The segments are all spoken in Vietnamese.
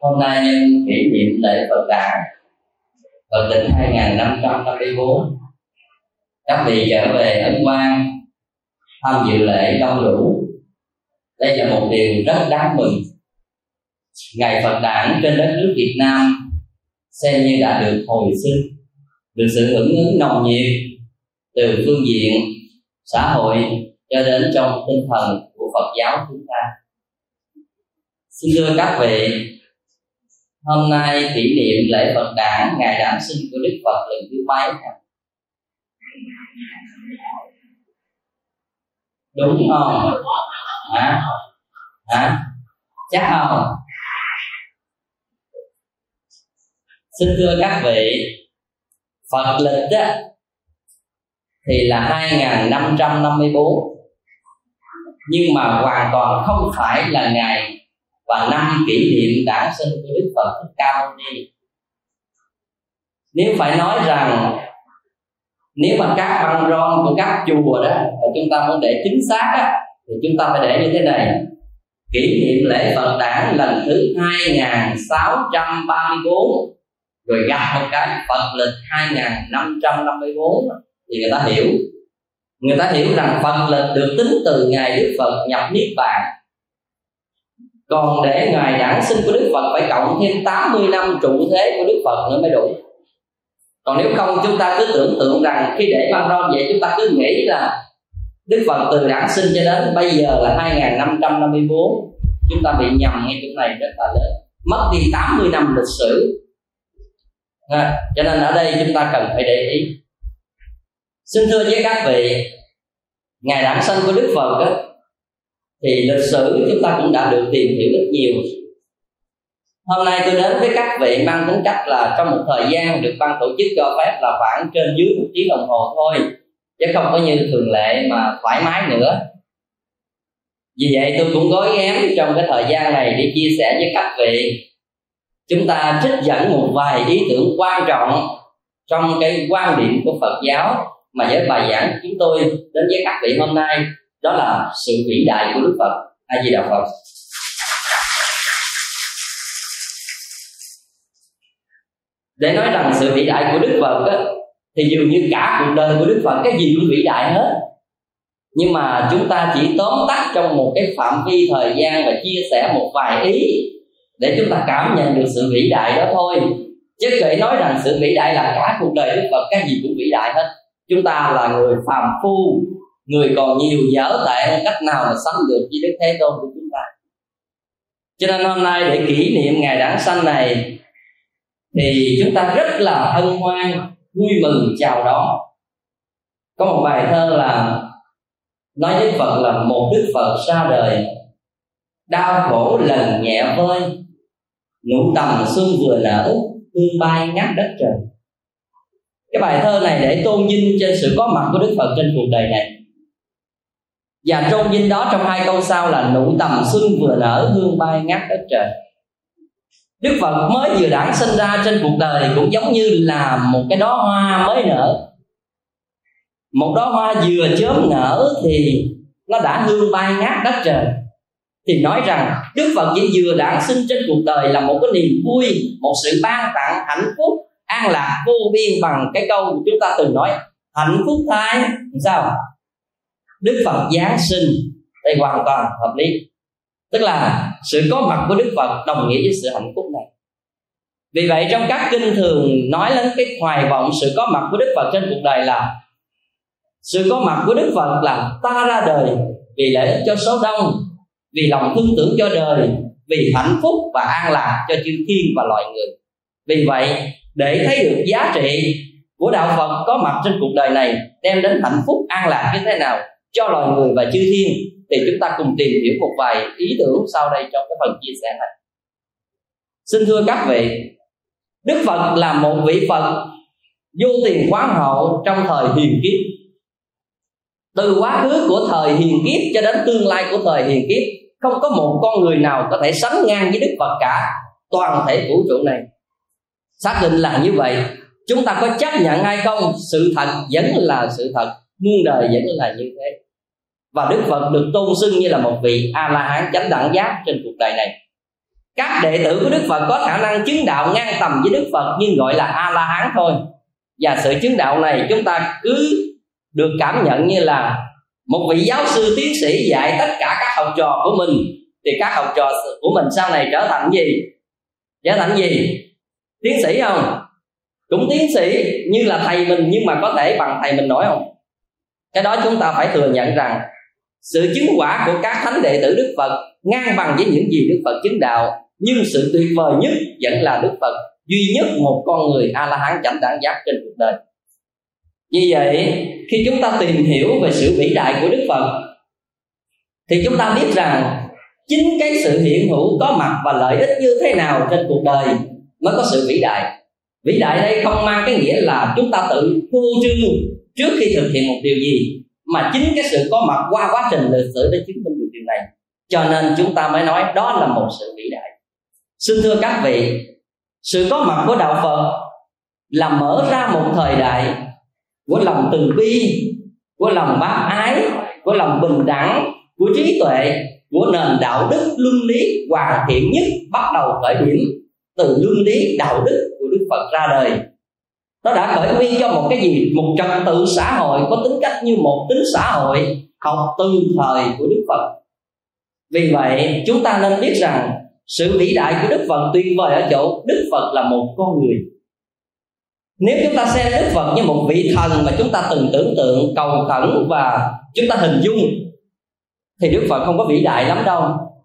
hôm nay nhân kỷ niệm lễ Phật đản Phật lịch 2554 các vị trở về ấn quan tham dự lễ đông đủ. Đây là một điều rất đáng mừng. Ngày Phật đản trên đất nước Việt Nam, xem như đã được hồi sinh, được sự hưởng ứng nồng nhiệt từ phương diện xã hội cho đến trong tinh thần của Phật giáo chúng ta. Xin thưa các vị hôm nay kỷ niệm lễ Phật đản ngày đản sinh của Đức Phật lần thứ mấy đúng không? Hả? Hả? Chắc không? Xin thưa các vị Phật lịch á, thì là 2554 nhưng mà hoàn toàn không phải là ngày và năm kỷ niệm đản sinh của Đức Phật Thích Ca Mâu Ni. Nếu phải nói rằng nếu mà các băng rôn của các chùa đó mà chúng ta muốn để chính xác á, thì chúng ta phải để như thế này. Kỷ niệm lễ Phật đản lần thứ 2634 rồi gặp một cái Phật lịch 2554 thì người ta hiểu. Người ta hiểu rằng Phật lịch được tính từ ngày Đức Phật nhập Niết Bàn. Còn để ngày đản sinh của Đức Phật phải cộng thêm 80 năm trụ thế của Đức Phật nữa mới đủ. Còn nếu không chúng ta cứ tưởng tượng rằng khi để băng rôn vậy chúng ta cứ nghĩ là Đức Phật từ đản sinh cho đến bây giờ là 2554 chúng ta bị nhầm ngay chỗ này rất là lớn. Mất đi 80 năm lịch sử. À, cho nên ở đây chúng ta cần phải để ý xin thưa với các vị ngày đản sinh của Đức Phật đó, thì lịch sử chúng ta cũng đã được tìm hiểu rất nhiều. Hôm nay tôi đến với các vị mang tính cách là trong một thời gian được ban tổ chức cho phép là khoảng trên dưới một tiếng đồng hồ thôi chứ không có như thường lệ mà thoải mái nữa. Vì vậy tôi cũng gói ghém trong cái thời gian này để chia sẻ với các vị. Chúng ta trích dẫn một vài ý tưởng quan trọng trong cái quan điểm của Phật giáo mà với bài giảng chúng tôi đến với các vị hôm nay đó là sự vĩ đại của Đức Phật. A Di Đà Phật. Để nói rằng sự vĩ đại của Đức Phật á, thì dường như cả cuộc đời của Đức Phật cái gì cũng vĩ đại hết. Nhưng mà chúng ta chỉ tóm tắt trong một cái phạm vi thời gian và chia sẻ một vài ý để chúng ta cảm nhận được sự vĩ đại đó thôi. Chứ kể nói rằng sự vĩ đại là cả cuộc đời Đức Phật cái gì cũng vĩ đại hết chúng ta là người phàm phu, người còn nhiều dở tệ cách nào mà sánh được với Đức Thế Tôn của chúng ta. Cho nên hôm nay để kỷ niệm ngày đản sanh này, thì chúng ta rất là hân hoan, vui mừng chào đón. Có một bài thơ là nói với Phật là một Đức Phật xa đời, đau khổ lần nhẹ vơi nụ tầm xuân vừa nở hương bay ngát đất trời cái bài thơ này để tôn vinh trên sự có mặt của Đức Phật trên cuộc đời này. Và tôn vinh đó trong hai câu sau là nụ tầm xuân vừa nở hương bay ngát đất trời. Đức Phật mới vừa đản sinh ra trên cuộc đời cũng giống như là một cái đóa hoa mới nở. Một đóa hoa vừa chớm nở thì nó đã hương bay ngát đất trời. Thì nói rằng Đức Phật chỉ vừa đản sinh trên cuộc đời là một cái niềm vui, một sự ban tặng hạnh phúc an lạc vô biên bằng cái câu chúng ta từng nói, hạnh phúc thái sao? Đức Phật Giáng sinh đây hoàn toàn hợp lý. Tức là sự có mặt của Đức Phật đồng nghĩa với sự hạnh phúc này. Vì vậy trong các kinh thường nói đến cái hoài vọng sự có mặt của Đức Phật trên cuộc đời là sự có mặt của Đức Phật là ta ra đời vì lợi ích cho số đông, vì lòng thương tưởng cho đời, vì hạnh phúc và an lạc cho chư thiên và loài người. Vì vậy để thấy được giá trị của đạo Phật có mặt trên cuộc đời này, đem đến hạnh phúc an lạc như thế nào cho loài người và chư thiên, thì chúng ta cùng tìm hiểu một vài ý tưởng sau đây trong cái phần chia sẻ này. Xin thưa các vị, đức phật là một vị phật vô tiền quán hậu trong thời hiền kiếp. Từ quá khứ của thời hiền kiếp cho đến tương lai của thời hiền kiếp, không có một con người nào có thể sánh ngang với đức phật cả, toàn thể vũ trụ này xác định là như vậy, chúng ta có chấp nhận hay không? Sự thật vẫn là sự thật, muôn đời vẫn là như thế. Và đức phật được tôn xưng như là một vị a la hán chánh đẳng giác trên cuộc đời này. Các đệ tử của đức phật có khả năng chứng đạo ngang tầm với đức phật, nhưng gọi là a la hán thôi. Và sự chứng đạo này chúng ta cứ được cảm nhận như là một vị giáo sư tiến sĩ dạy tất cả các học trò của mình. Thì các học trò của mình sau này trở thành gì? Trở thành gì? Tiến sĩ không? Cũng tiến sĩ, như là thầy mình nhưng mà có thể bằng thầy mình nổi không? Cái đó chúng ta phải thừa nhận rằng sự chứng quả của các thánh đệ tử đức phật ngang bằng với những gì đức phật chứng đạo, nhưng sự tuyệt vời nhất vẫn là đức phật, duy nhất một con người a la hán chánh đẳng giác trên cuộc đời. Như vậy, khi chúng ta tìm hiểu về sự vĩ đại của đức phật, thì chúng ta biết rằng chính cái sự hiện hữu có mặt và lợi ích như thế nào trên cuộc đời mới có sự vĩ đại. Vĩ đại đây không mang cái nghĩa là chúng ta tự phô trương trước khi thực hiện một điều gì, mà chính cái sự có mặt qua quá trình lịch sử để chứng minh được điều này. Cho nên chúng ta mới nói đó là một sự vĩ đại. Xin thưa các vị, sự có mặt của đạo phật là mở ra một thời đại của lòng từ bi, của lòng bác ái, của lòng bình đẳng, của trí tuệ, của nền đạo đức luân lý hoàn thiện nhất bắt đầu khởi điểm từ lương lý, đạo đức của đức phật ra đời. Nó đã khởi nguyên cho một cái gì? Một trật tự xã hội, có tính cách như một tính xã hội học từ thời của đức phật. Vì vậy, chúng ta nên biết rằng, sự vĩ đại của đức phật tuyệt vời ở chỗ đức phật là một con người. Nếu chúng ta xem đức phật như một vị thần mà chúng ta từng tưởng tượng, cầu khẩn và chúng ta hình dung, thì đức phật không có vĩ đại lắm đâu.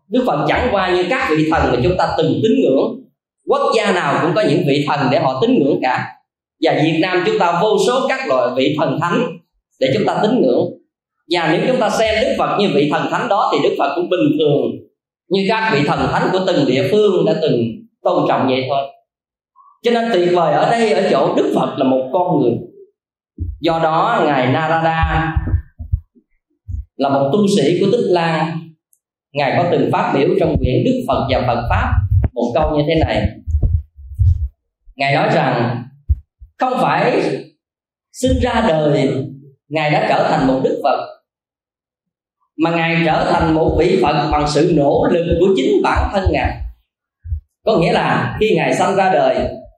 Đức phật chẳng qua như các vị thần mà chúng ta từng tín ngưỡng quốc gia nào cũng có những vị thần để họ tín ngưỡng cả. Và Việt Nam chúng ta vô số các loại vị thần thánh để chúng ta tín ngưỡng. Và nếu chúng ta xem Đức Phật như vị thần thánh đó thì Đức Phật cũng bình thường, như các vị thần thánh của từng địa phương đã từng tôn trọng vậy thôi. Cho nên tuyệt vời ở đây, ở chỗ Đức Phật là một con người. Do đó, ngài Narada là một tu sĩ của Tích Lan ngài có từng phát biểu trong quyển Đức Phật và Phật pháp một câu như thế này ngài nói rằng, không phải sinh ra đời ngài đã trở thành một đức phật, mà ngài trở thành một vị phật bằng sự nỗ lực của chính bản thân ngài. Có nghĩa là khi ngài sanh ra đời,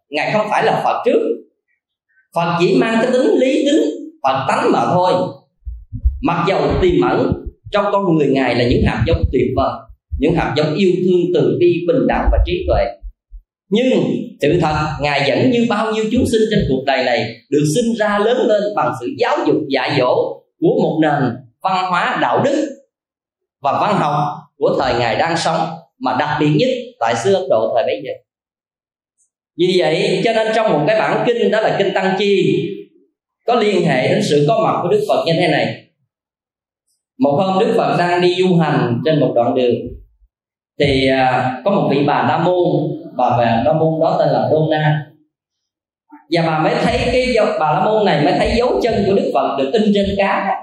ngài không phải là phật trước. Phật chỉ mang cái tính lý tính, phật tánh mà thôi. Mặc dầu tiềm ẩn trong con người ngài là những hạt giống tuyệt vời, những hạt giống yêu thương từ bi, bình đẳng và trí tuệ nhưng sự thật, ngài vẫn như bao nhiêu chúng sinh trên cuộc đời này được sinh ra lớn lên bằng sự giáo dục dạy dỗ của một nền văn hóa đạo đức và văn học của thời ngài đang sống, mà đặc biệt nhất tại xứ Ấn Độ thời bấy giờ. Vì vậy, cho nên trong một cái bản kinh, đó là kinh Tăng Chi, có liên hệ đến sự có mặt của Đức Phật như thế này. Một hôm Đức Phật đang đi du hành trên một đoạn đường, thì à, có một vị bà la môn bà về la môn đó tên là Dona và bà mới thấy cái dấu, bà la môn này mới thấy dấu chân của đức phật được in trên cá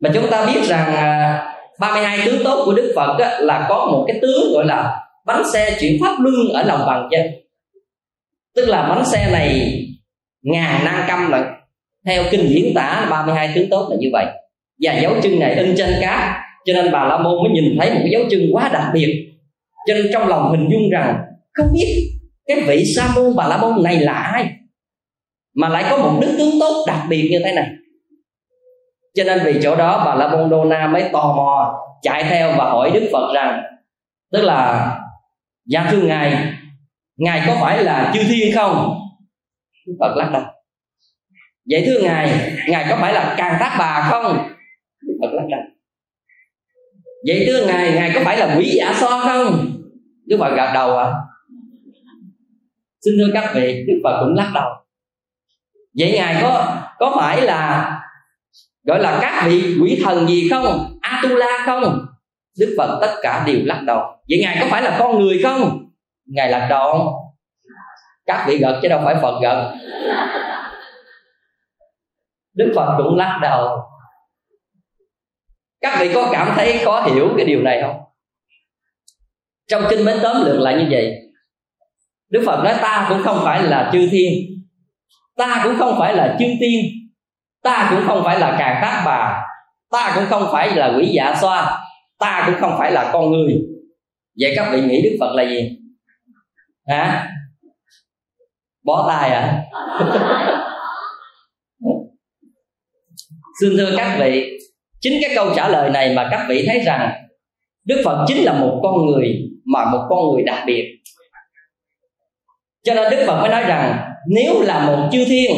mà chúng ta biết rằng à, 32 tướng tốt của đức phật á, là có một cái tướng gọi là bánh xe chuyển pháp luân ở lòng bàn chân. Tức là bánh xe này ngàn năng căm lận theo kinh diễn tả 32 tướng tốt là như vậy. Và dấu chân này in trên cá. Cho nên bà la môn mới nhìn thấy một cái dấu chân quá đặc biệt. Cho nên trong lòng hình dung rằng không biết. Cái vị sa môn bà la môn này là ai? Mà lại có một đức tướng tốt đặc biệt như thế này. Cho nên vì chỗ đó bà la môn đô na mới tò mò, chạy theo và hỏi đức phật rằng, tức là dạ thưa ngài ngài có phải là chư thiên không? Đức phật lắc đầu. Vậy thưa ngài ngài có phải là càng tác bà không? Đức phật lắc đầu. Vậy thưa ngài ngài có phải là quý giả so không? Đức phật gật đầu à xin thưa các vị, đức phật cũng lắc đầu. Vậy ngài có có phải là, gọi là các vị quỷ thần gì không? Atula không? Đức phật tất cả đều lắc đầu. Vậy ngài có phải là con người không? Ngài lắc đầu. Các vị gật chứ đâu phải phật gật. Đức phật cũng lắc đầu. Các vị có cảm thấy khó hiểu cái điều này không? Trong kinh mới tóm lược lại như vậy đức phật nói ta cũng không phải là chư thiên. Ta cũng không phải là chư tiên. Ta cũng không phải là càng tác bà. Ta cũng không phải là quỷ dạ xoa. Ta cũng không phải là con người. Vậy các vị nghĩ đức phật là gì? Hả? Bó tay à xin thưa các vị, chính cái câu trả lời này mà các vị thấy rằng đức phật chính là một con người mà một con người đặc biệt cho nên đức phật mới nói rằng, nếu là một chư thiên,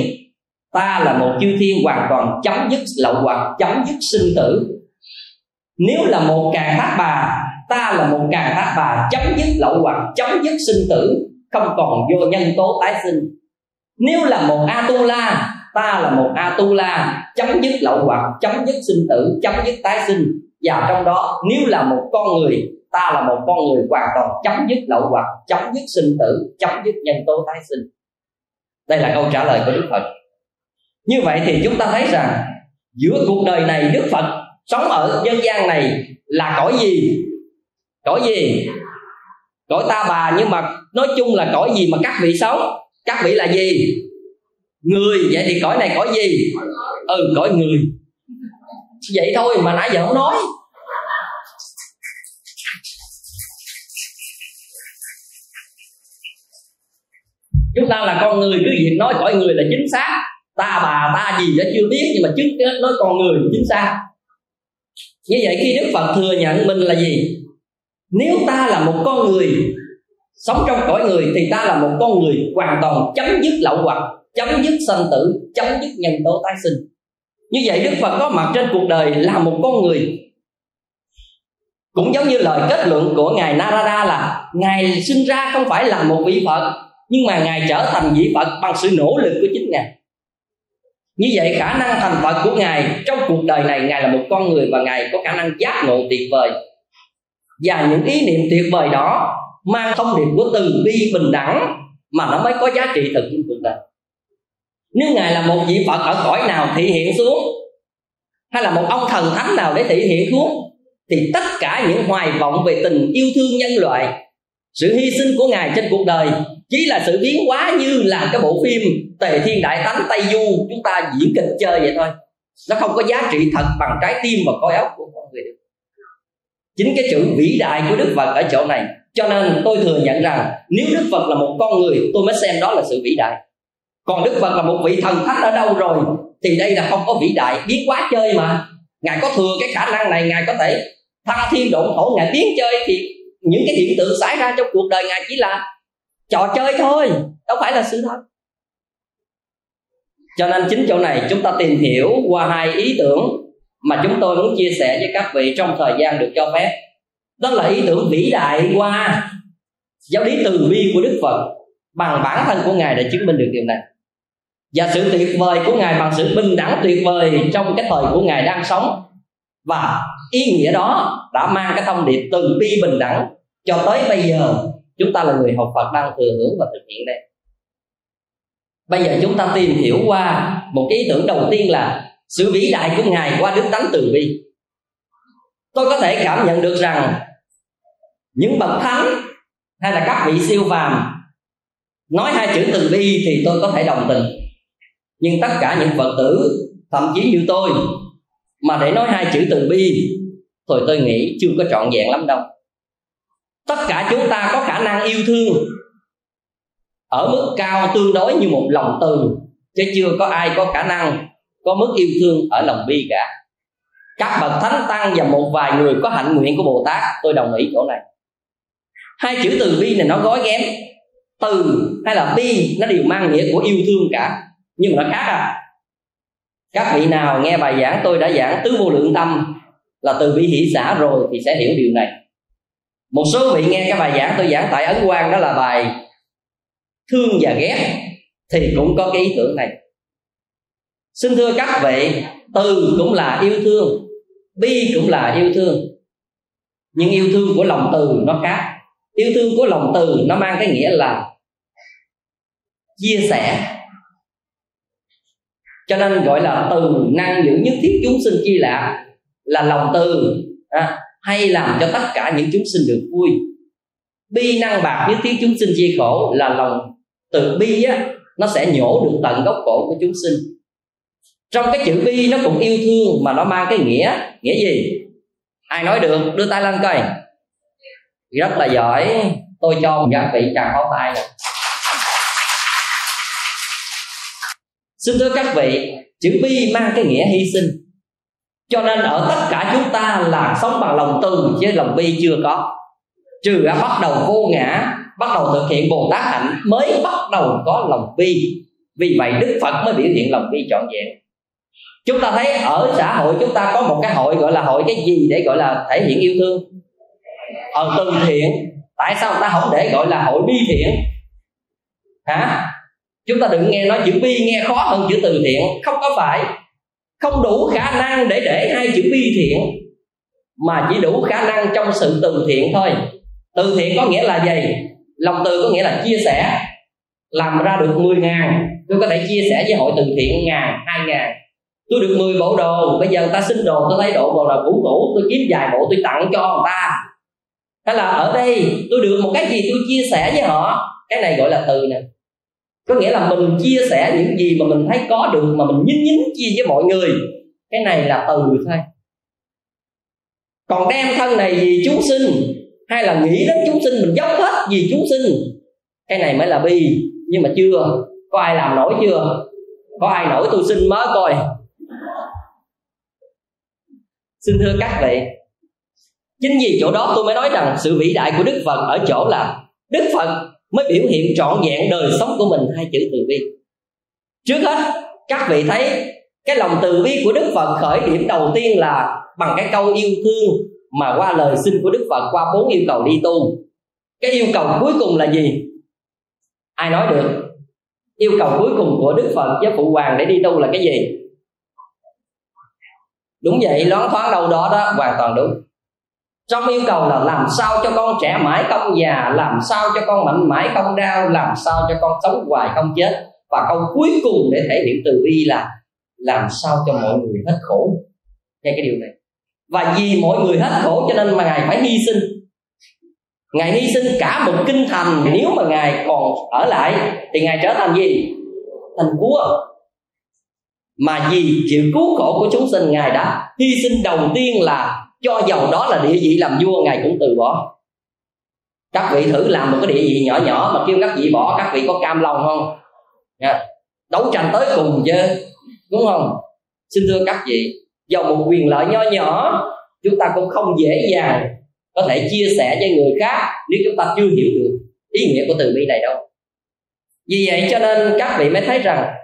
ta là một chư thiên hoàn toàn chấm dứt lậu hoặc, chấm dứt sinh tử. Nếu là một càng thác bà, ta là một càng thác bà chấm dứt lậu hoặc, chấm dứt sinh tử, không còn vô nhân tố tái sinh. Nếu là một atula, ta là một atula chấm dứt lậu hoặc, chấm dứt sinh tử, chấm dứt tái sinh. Và trong đó, nếu là một con người ta là một con người hoàn toàn chấm dứt lậu hoặc, chấm dứt sinh tử, chấm dứt nhân tố tái sinh. Đây là câu trả lời của đức phật. Như vậy thì chúng ta thấy rằng, giữa cuộc đời này đức phật sống ở dân gian này là cõi gì? Cõi gì? Cõi ta bà, nhưng mà nói chung là cõi gì mà các vị sống? Các vị là gì? Người. Vậy thì cõi này cõi gì? Ừ cõi người. Vậy thôi mà nãy giờ không nói. Chúng ta là con người, cứ việc nói cõi người là chính xác. Ta bà, ta gì đó chưa biết, nhưng mà trước hết nói con người chính xác. Như vậy khi đức phật thừa nhận mình là gì? Nếu ta là một con người, sống trong cõi người, thì ta là một con người hoàn toàn chấm dứt lậu hoặc, chấm dứt sanh tử, chấm dứt nhân tố tái sinh. Như vậy đức phật có mặt trên cuộc đời là một con người. Cũng giống như lời kết luận của ngài narada là, ngài sinh ra không phải là một vị phật nhưng mà ngài trở thành vị phật bằng sự nỗ lực của chính ngài. Như vậy khả năng thành phật của ngài trong cuộc đời này, ngài là một con người và ngài có khả năng giác ngộ tuyệt vời. Và những ý niệm tuyệt vời đó mang thông điệp của từ bi bình đẳng mà nó mới có giá trị thực trên cuộc đời. Nếu ngài là một vị phật ở cõi nào thị hiện xuống, hay là một ông thần thánh nào để thị hiện xuống, thì tất cả những hoài vọng về tình yêu thương nhân loại sự hy sinh của ngài trên cuộc đời chỉ là sự biến hóa như là cái bộ phim tề thiên đại tánh tây du chúng ta diễn kịch chơi vậy thôi. Nó không có giá trị thật bằng trái tim và coi óc của con người được. Chính cái chữ vĩ đại của đức phật ở chỗ này, cho nên tôi thừa nhận rằng nếu đức phật là một con người, tôi mới xem đó là sự vĩ đại. Còn đức phật là một vị thần thánh ở đâu rồi, thì đây là không có vĩ đại, biến quá chơi mà. Ngài có thừa cái khả năng này, ngài có thể tha thiên độn thổ, ngài biến chơi thì những cái hiện tượng xảy ra trong cuộc đời ngài chỉ là trò chơi thôi, đâu phải là sự thật. Cho nên chính chỗ này chúng ta tìm hiểu qua hai ý tưởng mà chúng tôi muốn chia sẻ với các vị trong thời gian được cho phép. Đó là ý tưởng vĩ đại qua giáo lý từ bi của đức phật bằng bản thân của ngài để chứng minh được điều này. Và sự tuyệt vời của ngài bằng sự bình đẳng tuyệt vời trong cái thời của ngài đang sống. Và ý nghĩa đó đã mang cái thông điệp từ bi bình đẳng cho tới bây giờ chúng ta là người học Phật đang thừa hưởng và thực hiện đây. Bây giờ chúng ta tìm hiểu qua một cái ý tưởng đầu tiên là sự vĩ đại của ngài qua đức tánh từ bi. Tôi có thể cảm nhận được rằng những bậc thánh hay là các vị siêu phàm nói hai chữ từ bi thì tôi có thể đồng tình. Nhưng tất cả những phật tử, thậm chí như tôi mà để nói hai chữ từ bi, thôi tôi nghĩ chưa có trọn vẹn lắm đâu. Tất cả chúng ta có khả năng yêu thương ở mức cao tương đối như một lòng từ, chứ chưa có ai có khả năng có mức yêu thương ở lòng bi cả. Các bậc thánh tăng và một vài người có hạnh nguyện của bồ tát, tôi đồng ý chỗ này. Hai chữ từ bi này nó gói ghém. Từ hay là bi, nó đều mang nghĩa của yêu thương cả, nhưng mà nó khác à các vị nào nghe bài giảng tôi đã giảng tứ vô lượng tâm là từ bi hỷ xã rồi thì sẽ hiểu điều này. Một số vị nghe cái bài giảng tôi giảng tại ấn quang đó là bài thương và ghét thì cũng có cái ý tưởng này. Xin thưa các vị, từ cũng là yêu thương, bi cũng là yêu thương. Nhưng yêu thương của lòng từ nó khác. Yêu thương của lòng từ nó mang cái nghĩa là chia sẻ cho nên gọi là từ năng giữ nhất thiết chúng sinh chi lạc là lòng từ à, hay làm cho tất cả những chúng sinh được vui. Bi năng bạc nhất thiết chúng sinh chi khổ là lòng từ bi á nó sẽ nhổ được tận gốc cổ của chúng sinh. Trong cái chữ bi nó cũng yêu thương mà nó mang cái nghĩa nghĩa gì? Ai nói được? Đưa tay lên coi. Rất là giỏi. Tôi cho các vị chàng pháo tay. này. Xin thưa các vị, chữ bi mang cái nghĩa hy sinh. Cho nên ở tất cả chúng ta là sống bằng lòng từ, chứ lòng bi chưa có. Trừ đã bắt đầu vô ngã, bắt đầu thực hiện bồ tát hạnh, mới bắt đầu có lòng bi. Vì vậy đức phật mới biểu hiện lòng bi trọn vẹn. Chúng ta thấy ở xã hội chúng ta có một cái hội gọi là hội cái gì để gọi là thể hiện yêu thương? Ở từ thiện. Tại sao người ta không để gọi là hội bi thiện? Hả? Chúng ta đừng nghe nói chữ bi nghe khó hơn chữ từ thiện. Không có phải. Không đủ khả năng để để hai chữ bi thiện, mà chỉ đủ khả năng trong sự từ thiện thôi. Từ thiện có nghĩa là gì? Lòng từ có nghĩa là chia sẻ, làm ra được 10 ngàn. Tôi có thể chia sẻ với hội từ thiện ngàn, hai ngàn. Tôi được 10 bộ đồ. Bây giờ người ta xin đồ, tôi thấy đồ bộ đồ cũ cũ tôi kiếm vài bộ, tôi tặng cho người ta. Hay là ở đây, tôi được một cái gì tôi chia sẻ với họ. Cái này gọi là từ nè có nghĩa là mình chia sẻ những gì mà mình thấy có được mà mình nhín nhín chia với mọi người. Cái này là từ thôi. Còn đem thân này vì chúng sinh, hay là nghĩ đến chúng sinh mình dốc hết vì chúng sinh, cái này mới là bi. Nhưng mà chưa, có ai làm nổi chưa? Có ai nổi tôi xin mới coi. Xin thưa các vị, chính vì chỗ đó tôi mới nói rằng sự vĩ đại của đức phật ở chỗ là đức phật mới biểu hiện trọn vẹn đời sống của mình hai chữ từ bi. Trước hết, các vị thấy cái lòng từ bi của đức phật khởi điểm đầu tiên là bằng cái câu yêu thương mà qua lời xin của đức phật, qua bốn yêu cầu đi tu. Cái yêu cầu cuối cùng là gì? Ai nói được? Yêu cầu cuối cùng của đức phật với phụ hoàng để đi tu là cái gì? Đúng vậy, loáng thoáng đâu đó đó, hoàn toàn đúng trong yêu cầu là làm sao cho con trẻ mãi không già, làm sao cho con mạnh mãi không đau, làm sao cho con sống hoài không chết. Và câu cuối cùng để thể hiện từ bi là làm sao cho mọi người hết khổ. Nghe cái điều này. Và vì mọi người hết khổ cho nên mà ngài phải hy sinh. Ngài hy sinh cả một kinh thành. Nếu mà ngài còn ở lại, thì ngài trở thành gì? Thành vua. Mà vì chịu cứu khổ của chúng sinh, ngài đã hy sinh đầu tiên là cho dầu đó là địa vị làm vua, ngài cũng từ bỏ. Các vị thử làm một cái địa vị nhỏ nhỏ mà kêu các vị bỏ, các vị có cam lòng không? Nha. đấu tranh tới cùng chứ, đúng không? Xin thưa các vị dầu một quyền lợi nho nhỏ, chúng ta cũng không dễ dàng có thể chia sẻ với người khác nếu chúng ta chưa hiểu được ý nghĩa của từ bi này đâu. Vì vậy cho nên các vị mới thấy rằng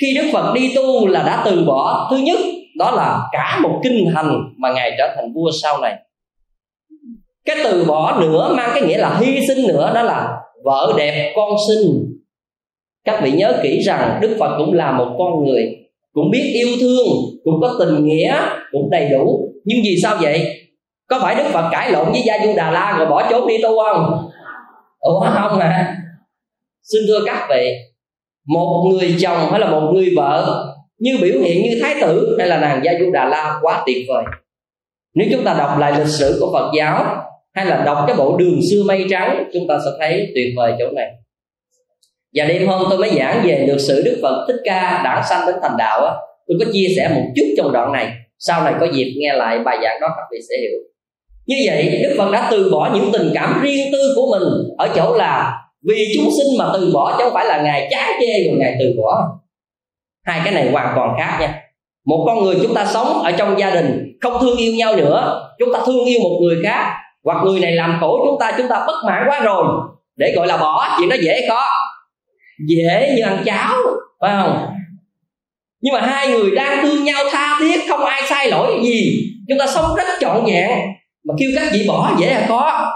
khi đức phật đi tu là đã từ bỏ. Thứ nhất đó là cả một kinh thành mà ngài trở thành vua sau này. Cái từ bỏ nữa mang cái nghĩa là hy sinh nữa đó là vợ đẹp con sinh các vị nhớ kỹ rằng đức phật cũng là một con người, cũng biết yêu thương, cũng có tình nghĩa, cũng đầy đủ. Nhưng vì sao vậy? Có phải đức phật cãi lộn với gia du đà la rồi bỏ trốn đi tu không? Ủa, không à xin thưa các vị, một người chồng hay là một người vợ như biểu hiện như thái tử hay là nàng gia du đà la quá tuyệt vời. Nếu chúng ta đọc lại lịch sử của phật giáo hay là đọc cái bộ đường xưa mây trắng, chúng ta sẽ thấy tuyệt vời chỗ này. Và đêm hôm tôi mới giảng về lịch sử đức phật thích ca đã sanh đến thành đạo á, tôi có chia sẻ một chút trong đoạn này. Sau này có dịp nghe lại bài giảng đó, các vị sẽ hiểu. Như vậy, đức phật đã từ bỏ những tình cảm riêng tư của mình ở chỗ là vì chúng sinh mà từ bỏ chứ không phải là ngài chán chê rồi ngài từ bỏ hai cái này hoàn toàn khác nha. Một con người chúng ta sống ở trong gia đình không thương yêu nhau nữa chúng ta thương yêu một người khác hoặc người này làm khổ chúng ta chúng ta bất mãn quá rồi. Để gọi là bỏ chuyện đó dễ khó dễ như ăn cháo phải không? Nhưng mà hai người đang thương nhau tha thiết không ai sai lỗi gì. Chúng ta sống rất trọn vẹn mà kêu các vị bỏ dễ là có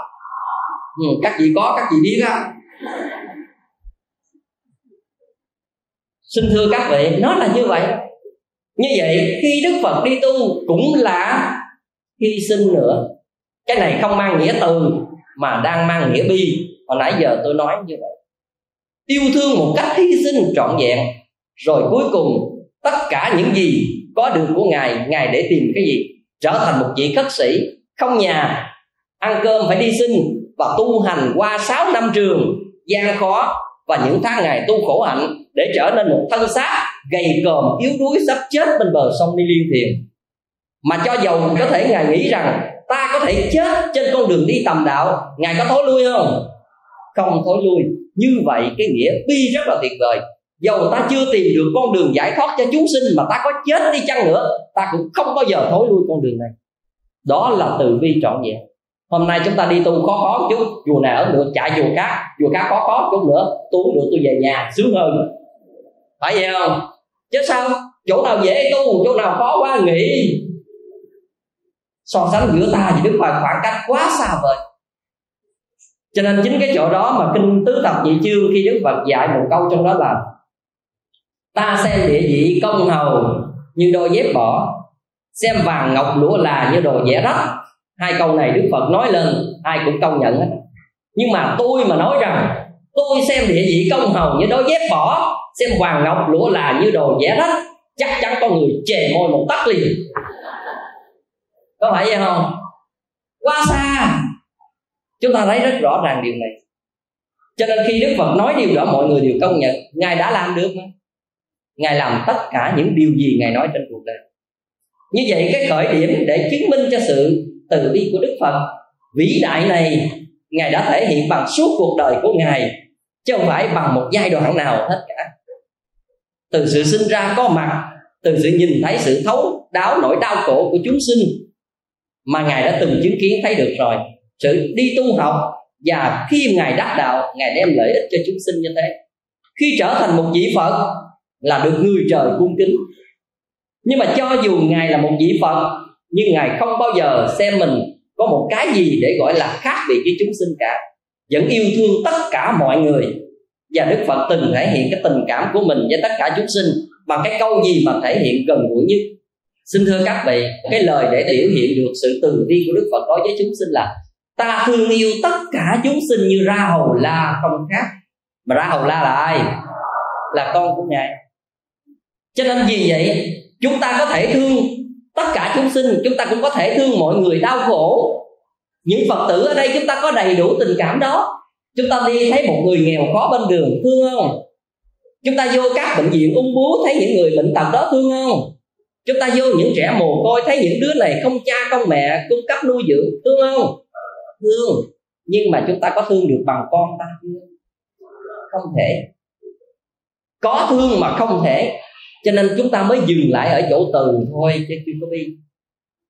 ừ, các vị có các vị biết á. Xin thưa các vị, nó là như vậy. Như vậy, khi đức phật đi tu cũng là hy sinh nữa. Cái này không mang nghĩa từ, mà đang mang nghĩa bi. Hồi nãy giờ tôi nói như vậy. Yêu thương một cách hy sinh trọn vẹn, rồi cuối cùng, tất cả những gì có được của ngài ngài để tìm cái gì? Trở thành một vị khất sĩ, không nhà, ăn cơm phải đi xin và tu hành qua 6 năm trường, gian khó và những tháng ngày tu khổ hạnh để trở nên một thân xác gầy còm yếu đuối, sắp chết bên bờ sông đi liên thiền. Mà cho dầu có thể ngài nghĩ rằng, ta có thể chết trên con đường đi tầm đạo, ngài có thối lui không? Không thối lui. Như vậy, cái nghĩa bi rất là tuyệt vời. Dầu ta chưa tìm được con đường giải thoát cho chúng sinh mà ta có chết đi chăng nữa, ta cũng không bao giờ thối lui con đường này. Đó là từ bi trọn vẹn. Hôm nay chúng ta đi tu khó khó chút, chùa nào ở được chạy chùa khác chùa khác khó khó chút nữa, tu được tôi về nhà sướng hơn phải vậy không? Chứ sao? Chỗ nào dễ tu, chỗ nào khó quá nghỉ. So sánh giữa ta và đức phật khoảng cách quá xa vời cho nên chính cái chỗ đó mà kinh tứ tập nhị chương khi đức phật dạy một câu trong đó là, ta xem địa vị công hầu như đôi dép bỏ, xem vàng ngọc lũa là như đồ vẽ rách. Hai câu này đức phật nói lên, ai cũng công nhận hết. Nhưng mà tôi mà nói rằng, tôi xem địa vị công hầu như đôi dép bỏ xem vàng ngọc lũa là như đồ vẽ rách, chắc chắn có người chề môi một tắt liền. Có phải vậy không? Quá xa. Chúng ta thấy rất rõ ràng điều này. Cho nên khi đức phật nói điều đó, mọi người đều công nhận, ngài đã làm được mà. Ngài làm tất cả những điều gì ngài nói trên cuộc đời. Như vậy cái khởi điểm để chứng minh cho sự từ bi của đức phật, vĩ đại này, ngài đã thể hiện bằng suốt cuộc đời của ngài, chứ không phải bằng một giai đoạn nào hết cả từ sự sinh ra có mặt, từ sự nhìn thấy sự thấu đáo nỗi đau khổ của chúng sinh mà ngài đã từng chứng kiến thấy được rồi. Sự đi tu học và khi ngài đắc đạo, ngài đem lợi ích cho chúng sinh như thế. Khi trở thành một vị phật là được người trời cung kính. Nhưng mà cho dù ngài là một vị phật, nhưng ngài không bao giờ xem mình có một cái gì để gọi là khác biệt với chúng sinh cả. Vẫn yêu thương tất cả mọi người và đức phật từng thể hiện cái tình cảm của mình với tất cả chúng sinh bằng cái câu gì mà thể hiện gần gũi nhất? Xin thưa các vị, cái lời để biểu hiện được sự từ bi của đức phật đối với chúng sinh là ta thương yêu tất cả chúng sinh như ra hầu la không khác. Mà ra hầu la là ai? Là con của ngài. Cho nên vì vậy, chúng ta có thể thương tất cả chúng sinh, chúng ta cũng có thể thương mọi người đau khổ. Những phật tử ở đây chúng ta có đầy đủ tình cảm đó chúng ta đi thấy một người nghèo khó bên đường, thương không? Chúng ta vô các bệnh viện ung bướu, thấy những người bệnh tật đó thương không? Chúng ta vô những trẻ mồ côi, thấy những đứa này không cha, không mẹ, cung cấp nuôi dưỡng, thương không? Thương. Nhưng mà chúng ta có thương được bằng con ta chưa? Không thể. Có thương mà không thể. Cho nên chúng ta mới dừng lại ở chỗ từ thôi, chứ chưa có bi.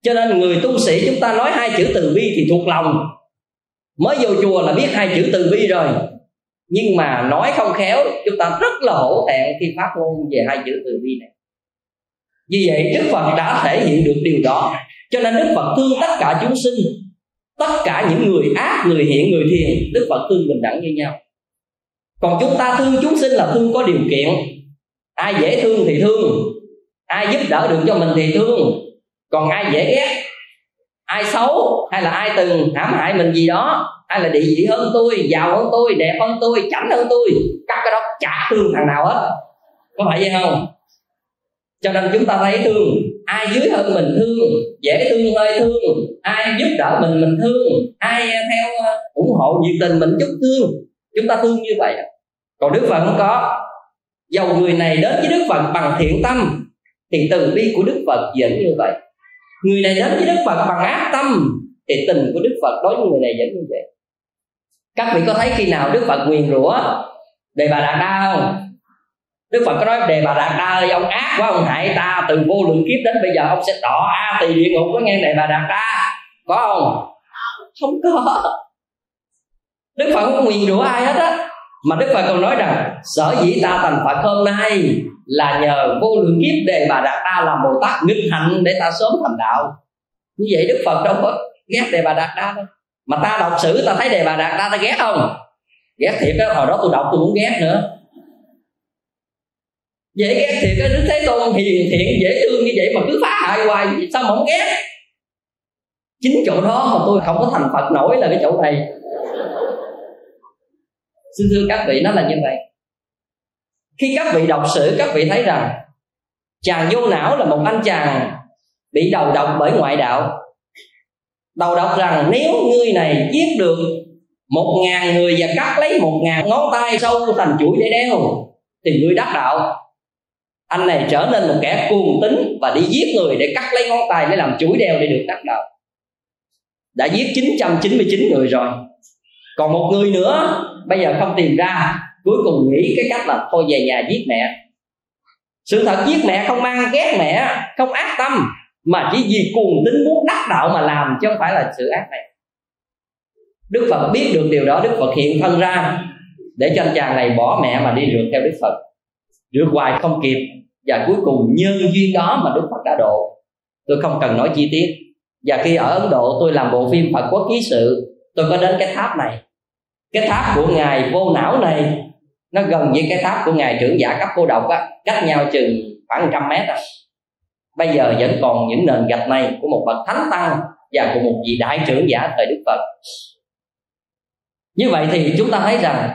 Cho nên người tu sĩ chúng ta nói hai chữ từ bi thì thuộc lòng mới vô chùa là biết hai chữ từ bi rồi. Nhưng mà nói không khéo, chúng ta rất là hổ thẹn khi phát ngôn về hai chữ từ bi này. Vì vậy, đức phật đã thể hiện được điều đó. Cho nên đức phật thương tất cả chúng sinh. Tất cả những người ác, người hiện người thiền, đức phật thương bình đẳng như nhau. Còn chúng ta thương chúng sinh là thương có điều kiện. Ai dễ thương thì thương. Ai giúp đỡ được cho mình thì thương. Còn ai dễ ghét, ai xấu hay là ai từng hãm hại mình gì đó? Hay là địa vị hơn tôi, giàu hơn tôi, đẹp hơn tôi, chảnh hơn tôi? Các cái đó chả thương thằng nào hết. Có phải vậy không? Cho nên chúng ta thấy thương. Ai dưới hơn mình thương, dễ thương hơi thương. Ai giúp đỡ mình mình thương. Ai theo ờ, ủng hộ nhiệt tình mình chút thương. Chúng ta thương như vậy. Còn đức phật không có. Dầu người này đến với đức phật bằng thiện tâm, thì từ bi của đức phật vẫn như vậy. Người này đến với đức phật bằng ác tâm thì tình của đức phật đối với người này vẫn như vậy. Các vị có thấy khi nào đức phật nguyền rủa, đề bà đạt đa không? Đức phật có nói, đề bà đạt đa ơi ông ác quá, ông hại ta, từ vô lượng kiếp đến bây giờ ông sẽ đỏ a tỳ địa ngục. Có nghe đề bà đạt đa? Có không? Không có. Đức phật không nguyền rủa ai hết á. Mà đức phật còn nói rằng, sở dĩ ta thành phật hôm nay là nhờ vô lượng kiếp đề bà đạt đa làm bồ tát nghịch hạnh để ta sớm thành đạo. Như vậy đức phật đâu có ghét đề bà đạt đa thôi. Mà ta đọc sử ta thấy đề bà đạt đa ta ghét không? Ghét thiệt á, hồi đó tôi đọc tôi cũng ghét nữa. Dễ ghét thiệt á, đức thế tôn hiền thiện, dễ thương như vậy mà cứ phá hại hoài, sao mà không ghét? Chính chỗ đó mà tôi không có thành phật nổi là cái chỗ này. Xin thưa các vị, nó là như vậy. Khi các vị đọc sử, các vị thấy rằng chàng vô não là một anh chàng bị đầu độc bởi ngoại đạo đầu độc rằng nếu ngươi này giết được một ngàn người và cắt lấy một ngàn ngón tay sâu thành chuỗi để đeo, thì ngươi đắc đạo. Anh này trở nên một kẻ cuồng tín và đi giết người để cắt lấy ngón tay để làm chuỗi đeo để được đắc đạo. Đã giết 999 người rồi. Còn một người nữa, bây giờ không tìm ra, cuối cùng nghĩ cái cách là thôi về nhà giết mẹ. Sự thật giết mẹ không mang ghét mẹ, không ác tâm mà chỉ vì cuồng tính muốn đắc đạo mà làm, chứ không phải là sự ác này. Đức phật biết được điều đó, đức phật hiện thân ra, để cho anh chàng này bỏ mẹ mà đi rượt theo đức phật. Rượt hoài không kịp, và cuối cùng nhân duyên đó mà đức phật đã độ. Tôi không cần nói chi tiết. Và khi ở ấn độ, tôi làm bộ phim phật quốc ký sự, tôi có đến cái tháp này. Cái tháp của ngài vô não này, nó gần với cái tháp của ngài trưởng giả cấp cô độc á, cách nhau chừng khoảng trăm mét à bây giờ vẫn còn những nền gạch này của một bậc thánh tăng và của một vị đại trưởng giả thời đức phật. Như vậy thì chúng ta thấy rằng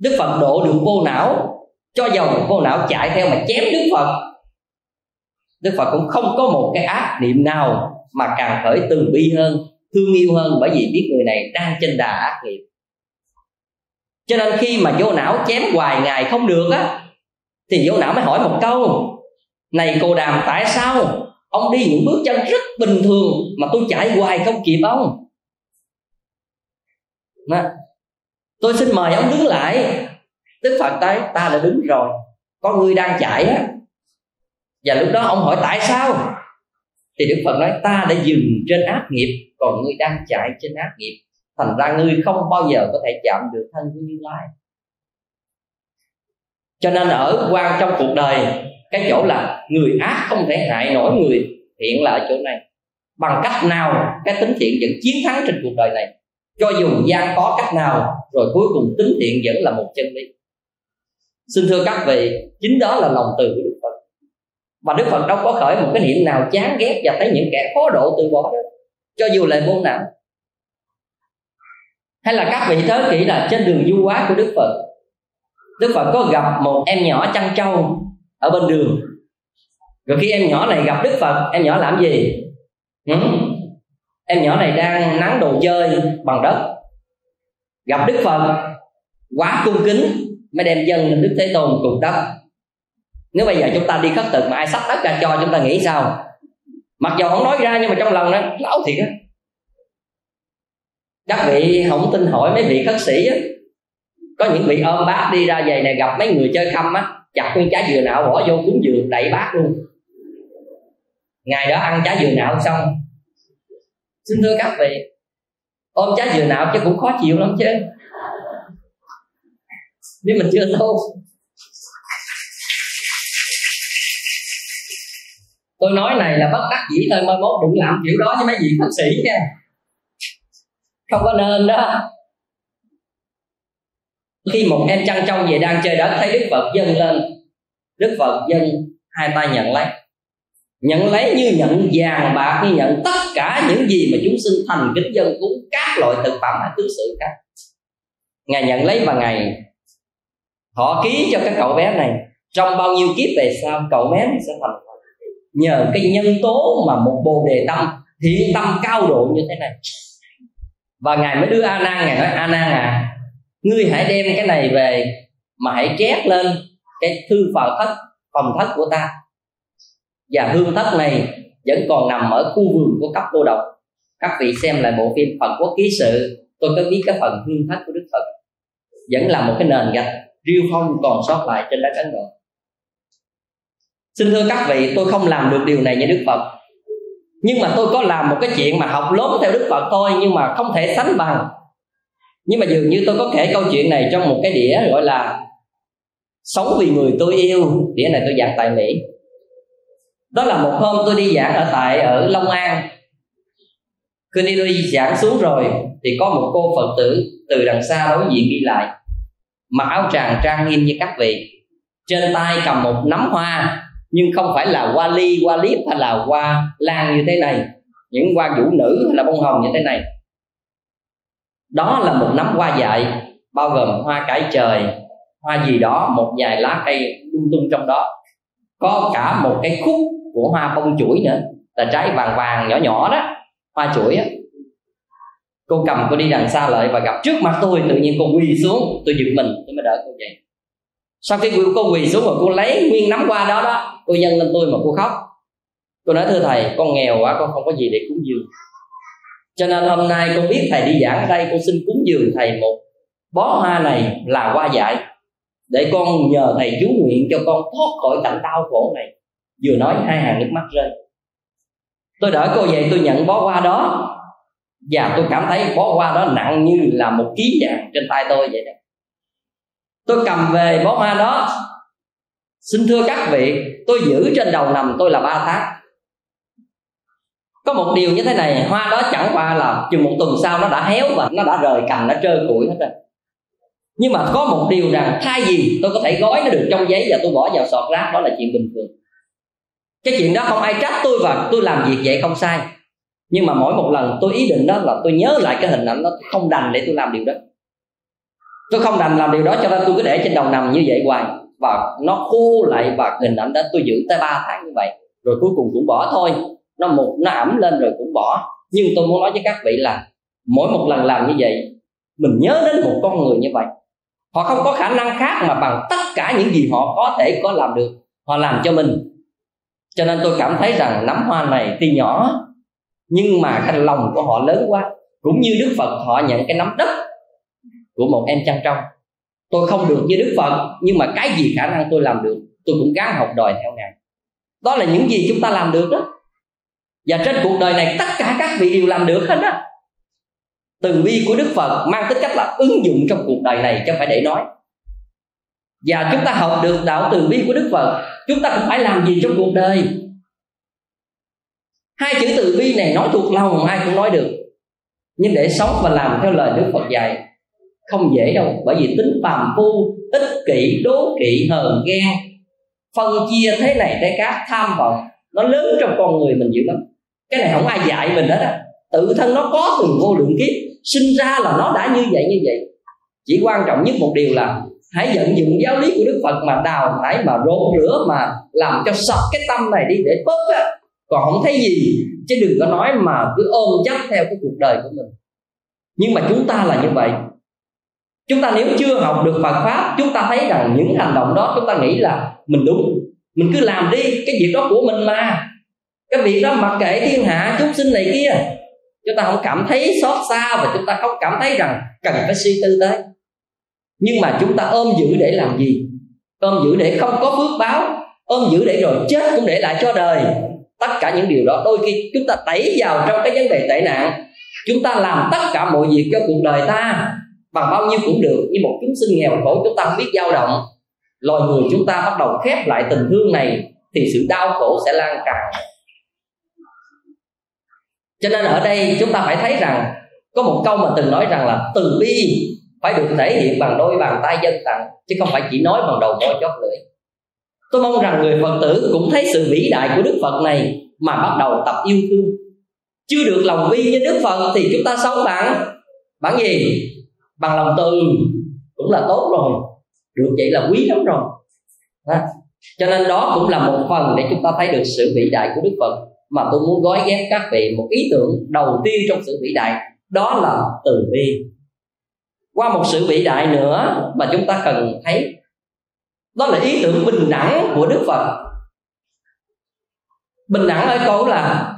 đức phật độ được vô não, cho dầu vô não chạy theo mà chém đức phật. Đức phật cũng không có một cái ác niệm nào mà càng khởi từ bi hơn, thương yêu hơn bởi vì biết người này đang trên đà ác nghiệp. Cho nên khi mà vô não chém hoài ngày không được á, thì vô não mới hỏi một câu này cô đàm, tại sao? Ông đi những bước chân rất bình thường mà tôi chạy hoài không kịp ông? Đó. tôi xin mời ông đứng lại. Đức phật tới, ta đã đứng rồi. Có người đang chạy á. Và lúc đó ông hỏi, tại sao? Thì đức phật nói, ta đã dừng trên ác nghiệp, còn ngươi đang chạy trên ác nghiệp. Thành ra ngươi không bao giờ có thể chạm được thân của như lai. Cho nên ở quan trong cuộc đời cái chỗ là người ác không thể hại nổi người thiện là ở chỗ này. Bằng cách nào cái tính thiện vẫn chiến thắng trên cuộc đời này? Cho dù gian có cách nào, rồi cuối cùng tính thiện vẫn là một chân lý. Xin thưa các vị, chính đó là lòng từ của đức phật. Và đức phật đâu có khởi một cái niệm nào chán ghét và thấy những kẻ khó độ từ bỏ đó cho dù là môn nào. Hay là các vị nhớ kỹ là trên đường du hóa của đức phật đức phật có gặp một em nhỏ chăn trâu ở bên đường. Rồi khi em nhỏ này gặp đức phật, em nhỏ làm gì? Ừ? em nhỏ này đang nắng đồ chơi bằng đất. Gặp đức phật, quá cung kính, mới đem dân lên đức thế tôn cùng đất. Nếu bây giờ chúng ta đi khất thực mà ai sắp đất ra cho chúng ta nghĩ sao? Mặc dù không nói ra nhưng mà trong lòng nó lão thiệt á. Các vị không tin hỏi mấy vị khất sĩ á. Có những vị ôm bát đi ra về này gặp mấy người chơi khăm á chặt nguyên trái dừa nạo bỏ vô cúng dừa đẩy bát luôn. Ngày đó ăn trái dừa nạo xong. Xin thưa các vị, ôm trái dừa nạo chứ cũng khó chịu lắm chứ. Nếu mình chưa tu. Tôi nói này là bất đắc dĩ thôi, mai mốt đừng làm kiểu đó với mấy vị bác sĩ nha. Không có nên đó khi một em chăn trâu về đang chơi đất thấy đức phật dâng lên. Đức phật dâng hai tay nhận lấy. Nhận lấy như nhận vàng bạc, như nhận tất cả những gì mà chúng sinh thành kính dân cúng các loại thực phẩm hay tứ sự khác. Ngài nhận lấy và ngài họ ký cho các cậu bé này. Trong bao nhiêu kiếp về sau, cậu bé này sẽ thành nhờ cái nhân tố mà một bồ đề tâm, thiện tâm cao độ như thế này. Và ngài mới đưa a nan ngài nói, a nan à ngươi hãy đem cái này về mà hãy chép lên cái thư phật thất, phòng thất của ta. Và hương thất này vẫn còn nằm ở khu vườn của cấp cô độc. Các vị xem lại bộ phim phật quốc ký sự, tôi có biết cái phần hương thất của đức phật vẫn là một cái nền gạch riêu phong còn sót lại trên đất ấn độ. Xin thưa các vị, tôi không làm được điều này như đức phật. Nhưng mà tôi có làm một cái chuyện mà học lớn theo đức phật thôi, nhưng mà không thể sánh bằng nhưng mà dường như tôi có kể câu chuyện này trong một cái đĩa gọi là sống vì người tôi yêu. Đĩa này tôi giảng tại mỹ. Đó là một hôm tôi đi giảng ở tại ở long an. Khi đi tôi giảng xuống rồi thì có một cô phật tử từ đằng xa đối diện đi lại. Mặc áo tràng trang nghiêm như các vị. Trên tay cầm một nắm hoa, nhưng không phải là hoa ly, hoa liếp hay là hoa lan như thế này. Những hoa vũ nữ hay là bông hồng như thế này đó là một nắm hoa dại, bao gồm hoa cải trời, hoa gì đó, một vài lá cây lung tung trong đó. Có cả một cái khúc của hoa bông chuỗi nữa, là trái vàng vàng nhỏ nhỏ đó. Hoa chuỗi á. Cô cầm cô đi đằng xa lại và gặp trước mặt tôi, tự nhiên cô quỳ xuống, tôi giật mình, tôi mới đỡ cô dậy. Sau khi cô quỳ xuống và cô lấy nguyên nắm hoa đó đó, cô nhân lên tôi mà cô khóc. Cô nói, thưa thầy, con nghèo quá, con không có gì để cúng dường cho nên hôm nay con biết thầy đi giảng ở đây, con xin cúng dường thầy một bó hoa này là hoa dại, để con nhờ thầy chú nguyện cho con thoát khỏi cảnh đau khổ này. Vừa nói hai hàng nước mắt rơi. Tôi đỡ cô về tôi nhận bó hoa đó. Và tôi cảm thấy bó hoa đó nặng như là một ký vàng trên tay tôi vậy đó. Tôi cầm về bó hoa đó. Xin thưa các vị, tôi giữ trên đầu nằm tôi là ba tháng có một điều như thế này, hoa đó chẳng qua là chừng một tuần sau nó đã héo và nó đã rời cành nó trơ củi hết rồi. Nhưng mà có một điều rằng, thay vì tôi có thể gói nó được trong giấy và tôi bỏ vào sọt rác, đó là chuyện bình thường. Cái chuyện đó không ai trách tôi và tôi làm việc vậy không sai. Nhưng mà mỗi một lần tôi ý định đó là tôi nhớ lại cái hình ảnh đó không đành để tôi làm điều đó. Tôi không đành làm điều đó cho nên tôi cứ để trên đầu nằm như vậy hoài. Và nó khô lại và hình ảnh đó tôi giữ tới 3 tháng như vậy. Rồi cuối cùng cũng bỏ thôi nó một nó ẩm lên rồi cũng bỏ. Nhưng tôi muốn nói với các vị là mỗi một lần làm như vậy, mình nhớ đến một con người như vậy. Họ không có khả năng khác mà bằng tất cả những gì họ có thể có làm được, họ làm cho mình. Cho nên tôi cảm thấy rằng nắm hoa này tuy nhỏ, nhưng mà cái lòng của họ lớn quá. Cũng như đức phật, họ nhận cái nắm đất của một em chăn trong tôi không được như đức phật, nhưng mà cái gì khả năng tôi làm được, tôi cũng gắng học đòi theo ngài. Đó là những gì chúng ta làm được đó và trên cuộc đời này tất cả các vị đều làm được hết á. Từ bi của đức phật mang tính cách là ứng dụng trong cuộc đời này, chứ không phải để nói. Và chúng ta học được đạo từ bi của đức phật, chúng ta cũng phải làm gì trong cuộc đời? Hai chữ từ bi này nói thuộc lòng, ai cũng nói được. Nhưng để sống và làm theo lời đức phật dạy, không dễ đâu. Bởi vì tính phàm phu, ích kỷ, đố kỵ, hờn, ghen, phân chia thế này thế khác, tham vọng, nó lớn trong con người mình dữ lắm cái này không ai dạy mình hết á. Tự thân nó có từ vô lượng kiếp, sinh ra là nó đã như vậy như vậy. Chỉ quan trọng nhất một điều là hãy vận dụng giáo lý của đức phật mà đào thải, mà rốt rửa, mà làm cho sạch cái tâm này đi để bớt á. Còn không thấy gì, chứ đừng có nói mà cứ ôm chấp theo cái cuộc đời của mình. Nhưng mà chúng ta là như vậy. Chúng ta nếu chưa học được Phật pháp, chúng ta thấy rằng những hành động đó chúng ta nghĩ là mình đúng. Mình cứ làm đi, cái việc đó của mình mà cái việc đó mặc kệ thiên hạ chúng sinh này kia, chúng ta không cảm thấy xót xa và chúng ta không cảm thấy rằng cần phải suy tư tới. Nhưng mà chúng ta ôm giữ để làm gì? Ôm giữ để không có phước báo, ôm giữ để rồi chết cũng để lại cho đời. Tất cả những điều đó đôi khi chúng ta tẩy vào trong cái vấn đề tệ nạn. Chúng ta làm tất cả mọi việc cho cuộc đời ta, bằng bao nhiêu cũng được như một chúng sinh nghèo khổ chúng ta không biết dao động. Loài người chúng ta bắt đầu khép lại tình thương này, thì sự đau khổ sẽ lan tràn cho nên ở đây chúng ta phải thấy rằng, có một câu mà từng nói rằng là từ bi phải được thể hiện bằng đôi bàn tay dân tặng chứ không phải chỉ nói bằng đầu môi chót lưỡi. Tôi mong rằng người phật tử cũng thấy sự vĩ đại của đức phật này mà bắt đầu tập yêu thương. Chưa được lòng bi như đức phật thì chúng ta sống bằng bằng gì? Bằng lòng từ. Cũng là tốt rồi. Được vậy là quý lắm rồi. Đó. cho nên đó cũng là một phần để chúng ta thấy được sự vĩ đại của đức phật mà tôi muốn gói ghép các vị một ý tưởng đầu tiên trong sự vĩ đại, đó là từ bi. Qua một sự vĩ đại nữa mà chúng ta cần thấy, đó là ý tưởng bình đẳng của đức phật. Bình đẳng ở câu là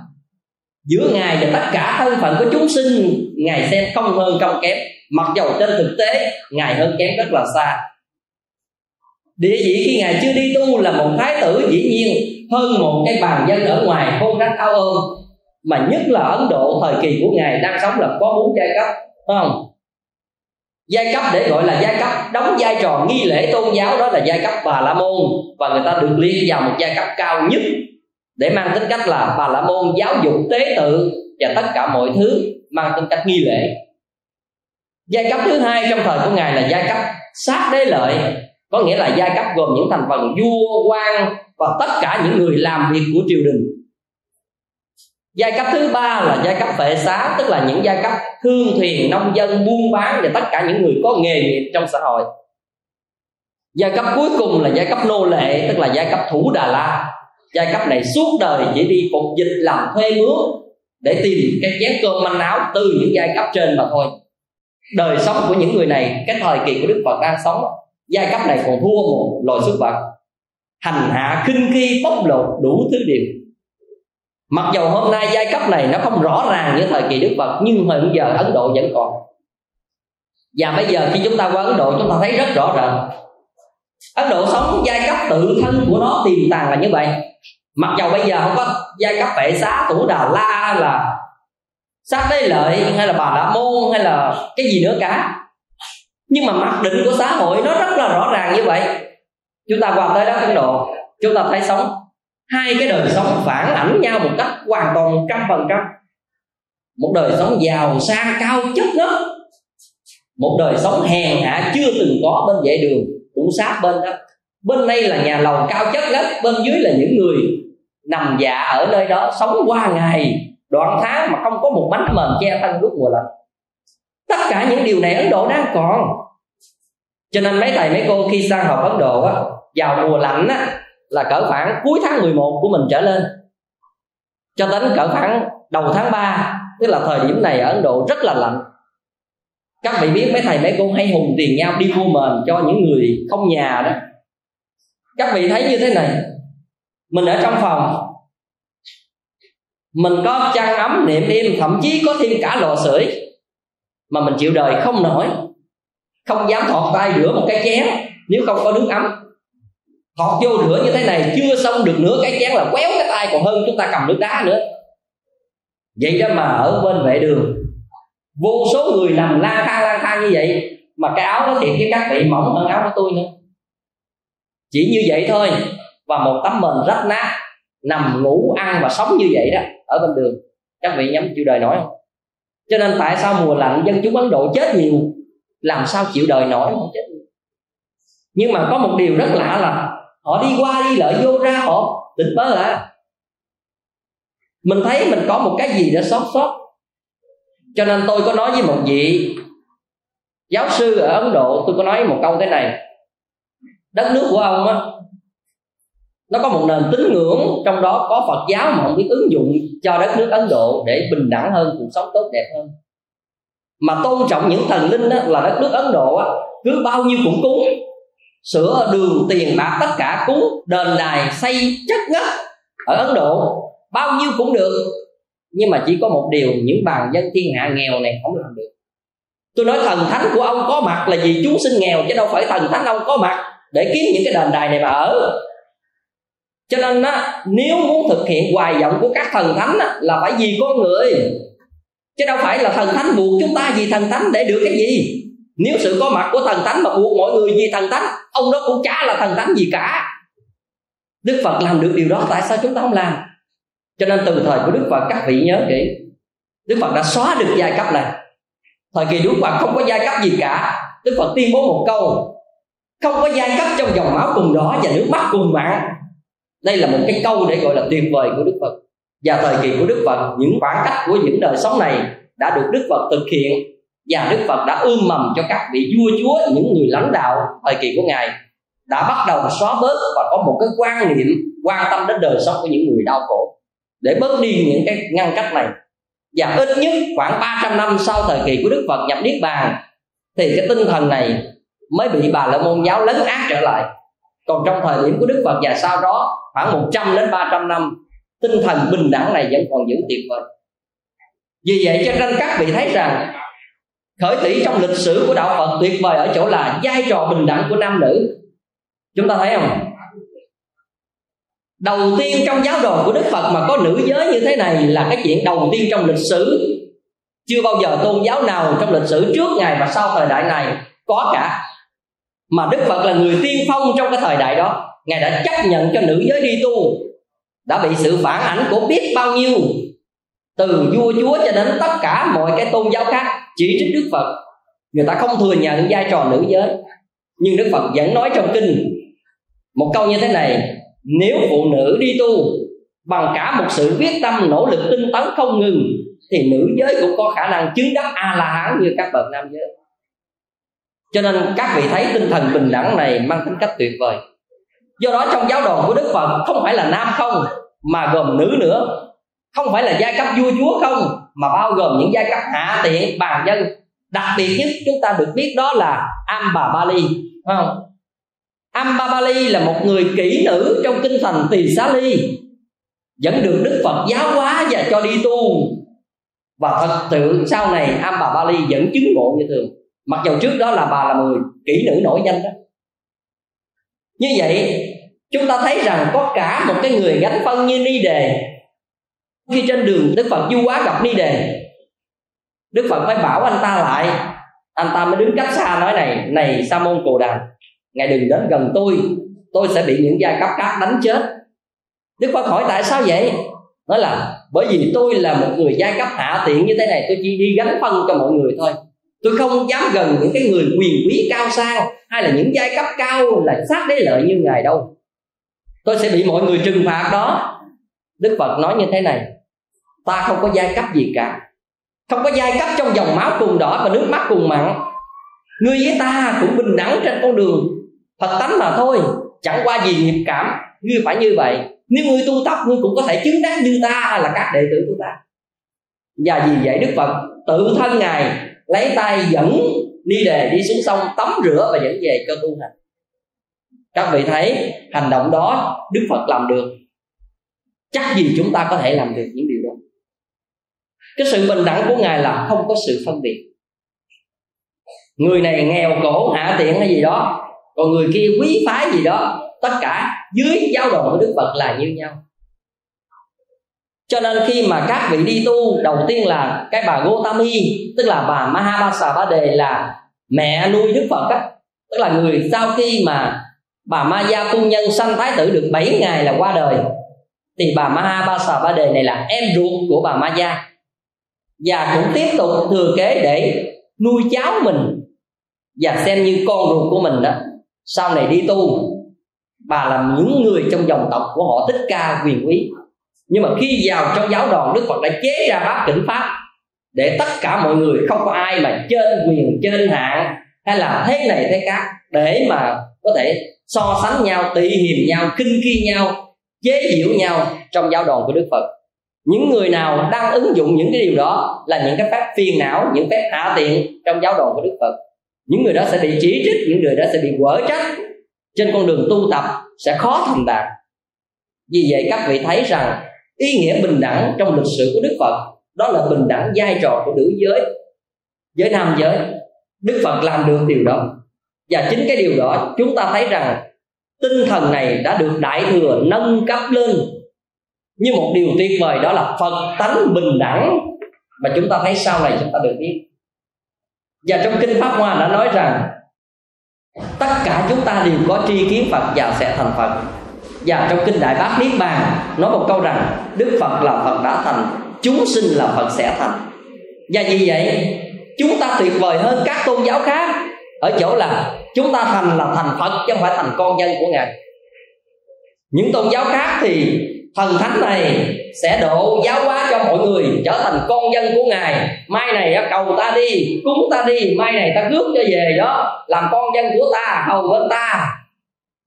giữa ngài và tất cả thân phận của chúng sinh, ngài xem không hơn không kém. Mặc dầu trên thực tế, ngài hơn kém rất là xa địa vị khi ngài chưa đi tu là một thái tử dĩ nhiên hơn một cái bàn dân ở ngoài khôn rách áo ôm. Mà nhất là ấn độ, thời kỳ của ngài đang sống là có bốn giai cấp, phải không? Giai cấp để gọi là giai cấp, đóng vai trò nghi lễ tôn giáo đó là giai cấp bà la môn. Và người ta được liệt vào một giai cấp cao nhất để mang tính cách là bà la môn, giáo dục tế tự và tất cả mọi thứ mang tính cách nghi lễ. Giai cấp thứ hai trong thời của ngài là giai cấp sát đế lợi có nghĩa là giai cấp gồm những thành phần vua, quan và tất cả những người làm việc của triều đình. Giai cấp thứ ba là giai cấp vệ xá, tức là những giai cấp thương thuyền, nông dân, buôn bán và tất cả những người có nghề nghiệp trong xã hội. Giai cấp cuối cùng là giai cấp nô lệ, tức là giai cấp thủ đà la. Giai cấp này suốt đời chỉ đi phục dịch làm thuê mướn để tìm cái chén cơm manh áo từ những giai cấp trên mà thôi. Đời sống của những người này, cái thời kỳ của đức phật đang sống giai cấp này còn thua một loài súc vật. Hành hạ kinh khi, bóc lột đủ thứ điều. Mặc dầu hôm nay giai cấp này nó không rõ ràng như thời kỳ đức phật, nhưng hiện giờ ấn độ vẫn còn. Và bây giờ khi chúng ta qua ấn độ, chúng ta thấy rất rõ ràng. Ấn độ sống giai cấp tự thân của nó, tiềm tàng là như vậy. Mặc dầu bây giờ không có giai cấp vệ xá, thủ đà la là sát đế lợi, hay là bà la môn, hay là cái gì nữa cả nhưng mà mặc định của xã hội nó rất là rõ ràng như vậy. Chúng ta qua tới đất ấn độ, chúng ta thấy sống. Hai cái đời sống phản ảnh nhau một cách hoàn toàn trăm phần trăm. Một đời sống giàu sang, cao chất ngất một đời sống hèn hạ, chưa từng có bên vệ đường, cũng sát bên đó. Bên đây là nhà lầu cao chất nhất bên dưới là những người nằm dạ ở nơi đó sống qua ngày, đoạn tháng mà không có một bánh mền che thân lúc mùa lạnh tất cả những điều này ấn độ đang còn. Cho nên mấy thầy, mấy cô khi sang học ấn độ á, vào mùa lạnh á, là cỡ khoảng cuối tháng 11 của mình trở lên. Cho đến cỡ khoảng đầu tháng 3 tức là thời điểm này ở Ấn Độ rất là lạnh. Các vị biết mấy thầy, mấy cô hay hùng tiền nhau đi mua mền cho những người không nhà đó. Các vị thấy như thế này. Mình ở trong phòng. Mình có chăn ấm niệm im thậm chí có thêm cả lò sưởi mà mình chịu đời không nổi. Không dám thọt tay rửa một cái chén nếu không có nước ấm. Thọt vô rửa như thế này, chưa xong được nửa cái chén là quéo cái tay còn hơn chúng ta cầm nước đá nữa. Vậy đó mà ở bên vệ đường, vô số người nằm lang thang lang thang như vậy, mà cái áo đó thiệt với các vị mỏng hơn áo của tôi nữa. Chỉ như vậy thôi, và một tấm mền rách nát, nằm ngủ ăn và sống như vậy đó, ở bên đường. Các vị nhắm chịu đời nổi không? Cho nên tại sao mùa lạnh dân chúng ấn độ chết nhiều, làm sao chịu đời nổi không chết nhiều. nhưng mà có một điều rất lạ là họ đi qua đi lại vô ra họ tỉnh bớ lại. Mình thấy mình có một cái gì đó sót sót. Cho nên tôi có nói với một vị giáo sư ở ấn độ, tôi có nói một câu thế này. Đất nước của ông á nó có một nền tín ngưỡng trong đó có phật giáo mà không biết ứng dụng cho đất nước ấn độ để bình đẳng hơn cuộc sống tốt đẹp hơn. Mà tôn trọng những thần linh đó, là đất nước ấn độ đó, cứ bao nhiêu cũng cúng. Sửa đường tiền bạc tất cả cúng đền đài xây chất ngất ở ấn độ bao nhiêu cũng được. Nhưng mà chỉ có một điều những bàn dân thiên hạ nghèo này không làm được. Tôi nói thần thánh của ông có mặt là vì chúng sinh nghèo chứ đâu phải thần thánh ông có mặt để kiếm những cái đền đài này mà ở cho nên á, nếu muốn thực hiện hoài vọng của các thần thánh á, là phải vì con người. Chứ đâu phải là thần thánh buộc chúng ta vì thần thánh để được cái gì. Nếu sự có mặt của thần thánh mà buộc mọi người vì thần thánh ông đó cũng chả là thần thánh gì cả. Đức phật làm được điều đó tại sao chúng ta không làm? Cho nên từ thời của đức phật các vị nhớ kỹ đức phật đã xóa được giai cấp này. Thời kỳ đức phật không có giai cấp gì cả. Đức phật tuyên bố một câu không có giai cấp trong dòng máu cùng đó và nước mắt cùng mạng đây là một cái câu để gọi là tuyệt vời của đức phật. Và thời kỳ của đức phật, những khoảng cách của những đời sống này đã được đức phật thực hiện và đức phật đã ươm mầm cho các vị vua chúa, những người lãnh đạo thời kỳ của ngài đã bắt đầu xóa bớt và có một cái quan niệm quan tâm đến đời sống của những người đau khổ. Để bớt đi những cái ngăn cách này, và ít nhất khoảng 300 năm sau thời kỳ của Đức Phật nhập Niết Bàn, thì cái tinh thần này mới bị bà la môn giáo lấn át trở lại còn trong thời điểm của Đức Phật và sau đó, khoảng 100 đến 300 năm, tinh thần bình đẳng này vẫn còn giữ tuyệt vời vì vậy cho nên các vị thấy rằng, khởi tỷ trong lịch sử của đạo Phật tuyệt vời ở chỗ là vai trò bình đẳng của nam nữ. Chúng ta thấy không? Đầu tiên trong giáo đồ của đức phật mà có nữ giới như thế này là cái chuyện đầu tiên trong lịch sử. Chưa bao giờ tôn giáo nào trong lịch sử trước ngày và sau thời đại này có cả mà đức phật là người tiên phong trong cái thời đại đó. Ngài đã chấp nhận cho nữ giới đi tu. Đã bị sự phản ảnh của biết bao nhiêu. Từ vua chúa cho đến tất cả mọi cái tôn giáo khác, chỉ trích đức phật. Người ta không thừa nhận vai trò nữ giới. Nhưng đức phật vẫn nói trong kinh một câu như thế này, nếu phụ nữ đi tu bằng cả một sự quyết tâm, nỗ lực tinh tấn không ngừng, thì nữ giới cũng có khả năng chứng đắc a la hán như các bậc nam giới cho nên các vị thấy tinh thần bình đẳng này mang tính cách tuyệt vời. Do đó trong giáo đoàn của đức phật, không phải là nam không, mà gồm nữ nữa. Không phải là giai cấp vua chúa không, mà bao gồm những giai cấp hạ tiện, bàn dân. Đặc biệt nhất chúng ta được biết đó là am bà bali không? Ambabali là một người kỹ nữ trong kinh thành Tỳ Xá Ly, vẫn được Đức Phật giáo hóa và cho đi tu. Và thật sự sau này Ambabali vẫn chứng ngộ như thường mặc dù trước đó là bà là người kỹ nữ nổi danh đó. Như vậy, chúng ta thấy rằng có cả một cái người gánh phân như ni đề. Khi trên đường đức phật du quá gặp ni đề, đức phật phải bảo anh ta lại, anh ta mới đứng cách xa nói này này sa môn cồ đàm ngài đừng đến gần tôi tôi sẽ bị những giai cấp khác đánh chết. Đức phật hỏi, tại sao vậy? Nói là, bởi vì tôi là một người giai cấp hạ tiện như thế này, tôi chỉ đi gánh phân cho mọi người thôi tôi không dám gần những cái người quyền quý cao sang hay là những giai cấp cao là sát đế lợi như ngài đâu. Tôi sẽ bị mọi người trừng phạt đó. Đức phật nói như thế này, ta không có giai cấp gì cả. Không có giai cấp trong dòng máu cùng đỏ và nước mắt cùng mặn. Ngươi với ta cũng bình đẳng trên con đường phật tánh mà thôi, chẳng qua gì nghiệp cảm, ngươi phải như vậy. Nếu ngươi tu tập, ngươi cũng có thể chứng đắc như ta hay là các đệ tử của ta. Và vì vậy đức phật tự thân ngài lấy tay dẫn ni đề đi xuống sông, tắm rửa và dẫn về cho tu hành. Các vị thấy hành động đó đức phật làm được. Chắc gì chúng ta có thể làm được những điều đó. Cái sự bình đẳng của ngài là không có sự phân biệt. Người này nghèo khổ hạ tiện hay gì đó, còn người kia quý phái gì đó, tất cả dưới giáo đồ của đức phật là như nhau cho nên khi mà các vị đi tu, đầu tiên là cái bà Gotami, tức là bà Mahabasa Ba Đề là mẹ nuôi Đức Phật á. Tức là người sau khi mà bà Maya phu nhân sanh thái tử được 7 ngày là qua đời, thì bà Mahabasa Ba Đề này là em ruột của bà Maya. Và cũng tiếp tục thừa kế để nuôi cháu mình và xem như con ruột của mình đó. Sau này đi tu, bà là những người trong dòng tộc của họ, thích ca quyền quý nhưng mà khi vào trong giáo đoàn, đức phật đã chế ra bát cảnh pháp để tất cả mọi người, không có ai mà trên quyền, trên hạng hay là thế này thế khác, để mà có thể so sánh nhau tị hiềm nhau, kinh khi nhau, chế giễu nhau trong giáo đoàn của đức phật. Những người nào đang ứng dụng những cái điều đó là những cái phép phiền não, những phép hạ tiện trong giáo đoàn của đức phật. Những người đó sẽ bị chỉ trích, những người đó sẽ bị quở trách. Trên con đường tu tập sẽ khó thành đạt. Vì vậy, các vị thấy rằng ý nghĩa bình đẳng trong lịch sử của đức phật, đó là bình đẳng vai trò của nữ giới với nam giới. Đức phật làm được điều đó. Và chính cái điều đó, chúng ta thấy rằng tinh thần này đã được đại thừa nâng cấp lên như một điều tuyệt vời, đó là phật tánh bình đẳng. Mà chúng ta thấy sau này chúng ta được biết. Và trong kinh pháp hoa đã nói rằng, tất cả chúng ta đều có tri kiến phật và sẽ thành phật và trong kinh đại bát niết bàn, nói một câu rằng, đức phật là phật đã thành, chúng sinh là phật sẽ thành. Và vì vậy, chúng ta tuyệt vời hơn các tôn giáo khác, ở chỗ là chúng ta thành là thành phật chứ không phải thành con dân của ngài. Những tôn giáo khác thì thần thánh này sẽ độ giáo hóa cho mọi người, trở thành con dân của ngài. Mai này cầu ta đi, cúng ta đi, mai này ta rước cho về đó, làm con dân của ta, hầu bên ta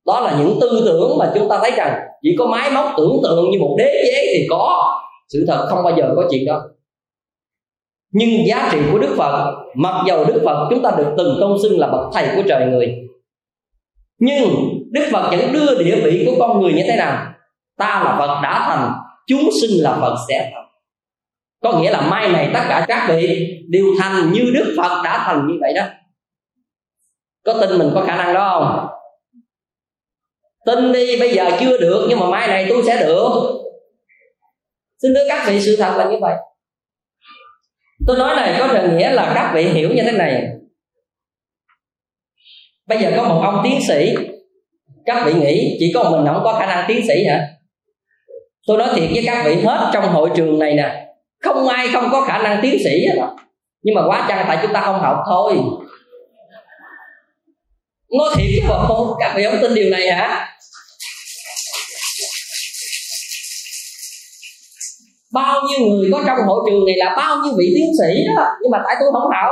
đó là những tư tưởng mà chúng ta thấy rằng chỉ có máy móc tưởng tượng như một đế chế thì có. Sự thật không bao giờ có chuyện đó. Nhưng giá trị của đức phật, mặc dầu đức phật chúng ta được từng tôn xưng là bậc thầy của trời người, nhưng đức phật vẫn đưa địa vị của con người như thế nào? Ta là phật đã thành, chúng sinh là phật sẽ thành. Có nghĩa là mai này tất cả các vị đều thành như đức phật đã thành như vậy đó. Có tin mình có khả năng đó không? Tin đi, bây giờ chưa được, nhưng mà mai này tôi sẽ được. Xin thưa các vị sự thật là như vậy. Tôi nói này có nghĩa là các vị hiểu như thế này. Bây giờ có một ông tiến sĩ. Các vị nghĩ chỉ có mình không có khả năng tiến sĩ hả? Tôi nói thiệt với các vị hết trong hội trường này nè. Không ai không có khả năng tiến sĩ hết. Nhưng mà quá chăng tại chúng ta không học thôi nói thiệt chứ mà không các vị không tin điều này hả? Bao nhiêu người có trong hội trường này là bao nhiêu vị tiến sĩ đó, nhưng mà tại tôi không học.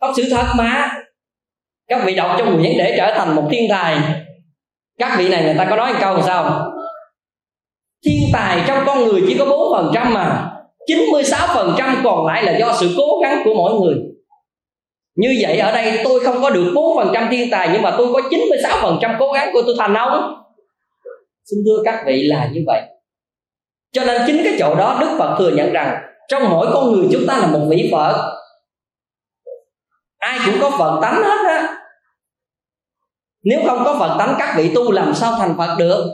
Không sự thật mà. Các vị đọc trong quyển để trở thành một thiên tài. Các vị này người ta có nói một câu làm sao? Thiên tài trong con người chỉ có bốn phần trăm mà 96% còn lại là do sự cố gắng của mỗi người như vậy ở đây tôi không có được 4% thiên tài, nhưng mà tôi có 96% cố gắng của tôi thành ông. Xin thưa các vị là như vậy. Cho nên chính cái chỗ đó đức phật thừa nhận rằng trong mỗi con người chúng ta là một vị phật. Ai cũng có phật tánh hết á. Nếu không có phật tánh, các vị tu làm sao thành phật được?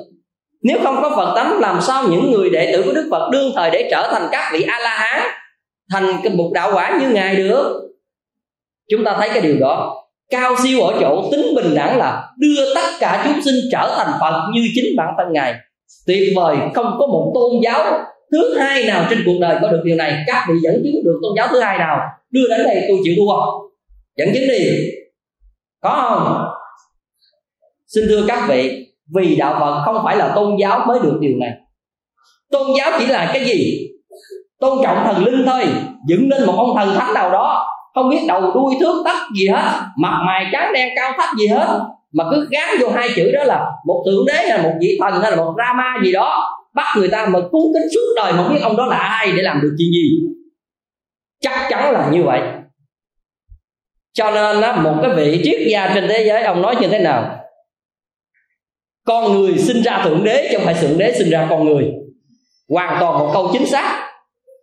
Nếu không có phật tánh, làm sao những người đệ tử của đức phật đương thời để trở thành các vị a la hán thành cái bục đạo quả như ngài được? Chúng ta thấy cái điều đó. Cao siêu ở chỗ tính bình đẳng là đưa tất cả chúng sinh trở thành phật như chính bản thân ngài. Tuyệt vời, không có một tôn giáo thứ hai nào trên cuộc đời có được điều này. Các vị dẫn chứng được tôn giáo thứ hai nào? Đưa đến đây tôi chịu thua. Dẫn chứng đi. Có không? Xin thưa các vị, vì đạo phật không phải là tôn giáo mới được điều này. Tôn giáo chỉ là cái gì? Tôn trọng thần linh thôi, dựng lên một ông thần thánh nào đó không biết đầu đuôi thước tắt gì hết, mặt mày trắng đen cao thấp gì hết. Mà cứ gán vô hai chữ đó là một thượng đế hay là một vị thần hay là một rama gì đó, bắt người ta mà cúng kính suốt đời mà không biết ông đó là ai để làm được chuyện gì. Chắc chắn là như vậy. Cho nên á, một cái vị triết gia trên thế giới, ông nói như thế nào? Con người sinh ra thượng đế chứ không phải thượng đế sinh ra con người. Hoàn toàn một câu chính xác.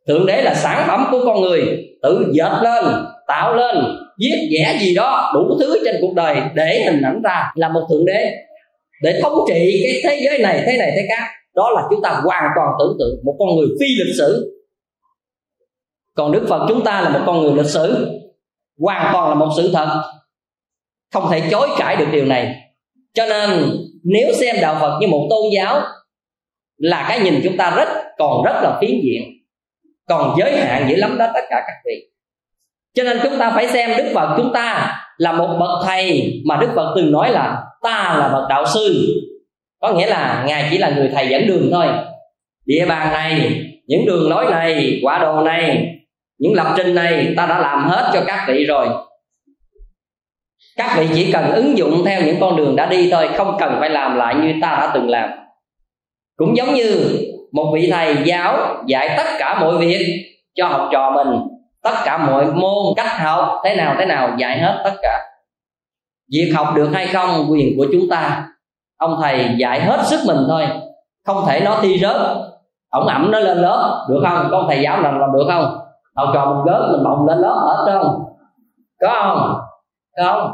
Thượng đế là sản phẩm của con người, tự dệt lên tạo lên, viết vẽ gì đó đủ thứ trên cuộc đời để hình ảnh ra là một thượng đế. Để thống trị cái thế giới này, thế này, thế khác. Đó là chúng ta hoàn toàn tưởng tượng một con người phi lịch sử. Còn đức phật chúng ta là một con người lịch sử. Hoàn toàn là một sự thật. Không thể chối cãi được điều này. Cho nên, nếu xem đạo phật như một tôn giáo, là cái nhìn chúng ta rất, còn rất là phiến diện. Còn giới hạn dữ lắm đó tất cả các vị cho nên chúng ta phải xem đức phật chúng ta là một bậc thầy mà đức phật từng nói là ta là bậc đạo sư. Có nghĩa là ngài chỉ là người thầy dẫn đường thôi. Địa bàn này, những đường lối này, quả đồ này, những lập trình này ta đã làm hết cho các vị rồi. Các vị chỉ cần ứng dụng theo những con đường đã đi thôi, không cần phải làm lại như ta đã từng làm. Cũng giống như một vị thầy giáo dạy tất cả mọi việc cho học trò mình tất cả mọi môn, cách học, thế nào thế nào, dạy hết tất cả. Việc học được hay không, quyền của chúng ta. Ông thầy dạy hết sức mình thôi. Không thể nó thi rớt. Ổng ẩm nó lên lớp, được không? Con thầy giáo làm làm được không? Học trò mình rớt mình bồng lên lớp hết không? Có không? Không?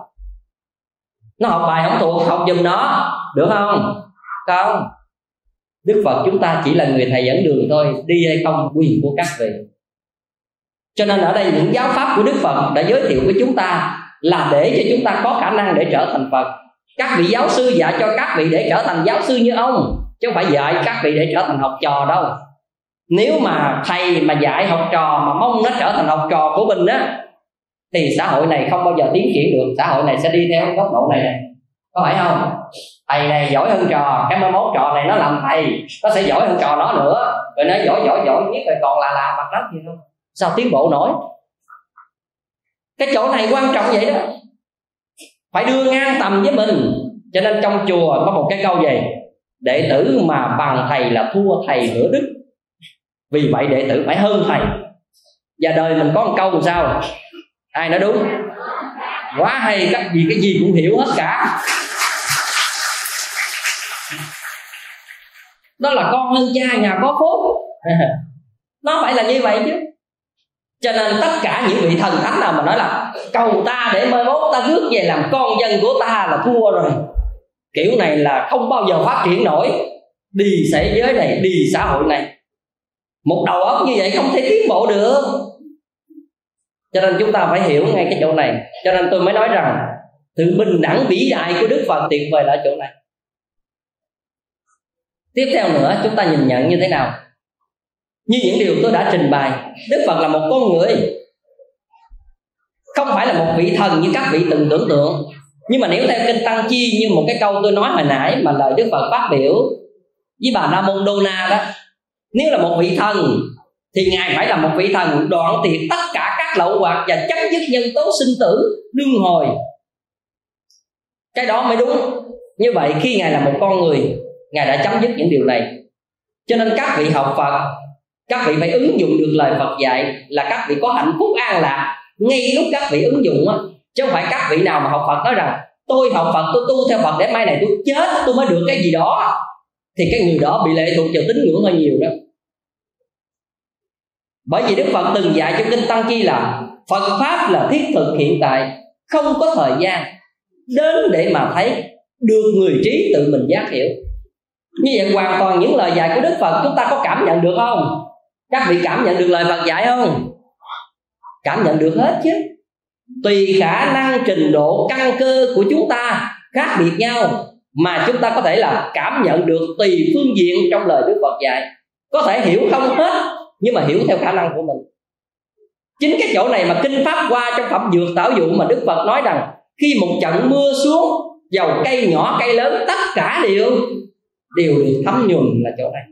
Nó học bài không thuộc, học giùm nó. Được không? Không? Đức phật chúng ta chỉ là người thầy dẫn đường thôi, đi hay không, quyền của các vị cho nên ở đây những giáo pháp của đức phật đã giới thiệu với chúng ta là để cho chúng ta có khả năng để trở thành phật các vị giáo sư dạy cho các vị để trở thành giáo sư như ông chứ không phải dạy các vị để trở thành học trò đâu nếu mà thầy mà dạy học trò mà mong nó trở thành học trò của mình á thì xã hội này không bao giờ tiến triển được xã hội này sẽ đi theo góc độ này này có phải không thầy này giỏi hơn trò cái mai mốt trò này nó làm thầy nó sẽ giỏi hơn trò nó nữa rồi nó giỏi giỏi giỏi nhất rồi còn là làm mặt đất gì không sao tiến bộ nổi? Cái chỗ này quan trọng vậy đó. Phải đưa ngang tầm với mình. Cho nên trong chùa có một cái câu gì đệ tử mà bằng thầy là thua thầy nửa đức. Vì vậy đệ tử phải hơn thầy. Và đời mình có một câu làm sao? Ai nói đúng? Quá hay các gì cái gì cũng hiểu hết cả. Đó là con hơn cha, nhà có phúc. Nó phải là như vậy chứ cho nên tất cả những vị thần thánh nào mà nói là, cầu ta để mai mốt ta rước về làm con dân của ta là thua rồi. Kiểu này là không bao giờ phát triển nổi. Đi thế giới này, đi xã hội này. Một đầu óc như vậy không thể tiến bộ được. Cho nên chúng ta phải hiểu ngay cái chỗ này. Cho nên tôi mới nói rằng, sự bình đẳng vĩ đại của đức phật tuyệt vời là ở chỗ này. Tiếp theo nữa, chúng ta nhìn nhận như thế nào? Như những điều tôi đã trình bày, đức phật là một con người. Không phải là một vị thần như các vị từng tưởng tượng. Nhưng mà nếu theo kinh tăng chi như một cái câu tôi nói hồi nãy mà lời đức phật phát biểu với bà nam môn đô na đó, nếu là một vị thần, thì ngài phải là một vị thần đoạn tuyệt tất cả các lậu hoặc và chấm dứt nhân tố sinh tử đương hồi. Cái đó mới đúng. Như vậy khi ngài là một con người, ngài đã chấm dứt những điều này. Cho nên các vị học phật các vị phải ứng dụng được lời phật dạy là các vị có hạnh phúc an lạc. Ngay lúc các vị ứng dụng á, chứ không phải các vị nào mà học phật nói rằng, tôi học phật, tôi tu theo phật để mai này tôi chết, tôi mới được cái gì đó. Thì cái người đó bị lệ thuộc vào tín ngưỡng hơi nhiều đó. Bởi vì đức phật từng dạy trong kinh tăng chi là, phật pháp là thiết thực hiện tại, không có thời gian đến để mà thấy được người trí tự mình giác hiểu. Như vậy hoàn toàn những lời dạy của đức phật chúng ta có cảm nhận được không? Các vị cảm nhận được lời phật dạy không? Cảm nhận được hết chứ. Tùy khả năng trình độ, căn cơ của chúng ta khác biệt nhau mà chúng ta có thể là cảm nhận được tùy phương diện trong lời đức phật dạy. Có thể hiểu không hết, nhưng mà hiểu theo khả năng của mình. Chính cái chỗ này mà kinh pháp qua trong phẩm dược tảo dụ mà đức phật nói rằng, khi một trận mưa xuống, dầu cây nhỏ, cây lớn, tất cả đều đều được thấm nhuần là chỗ này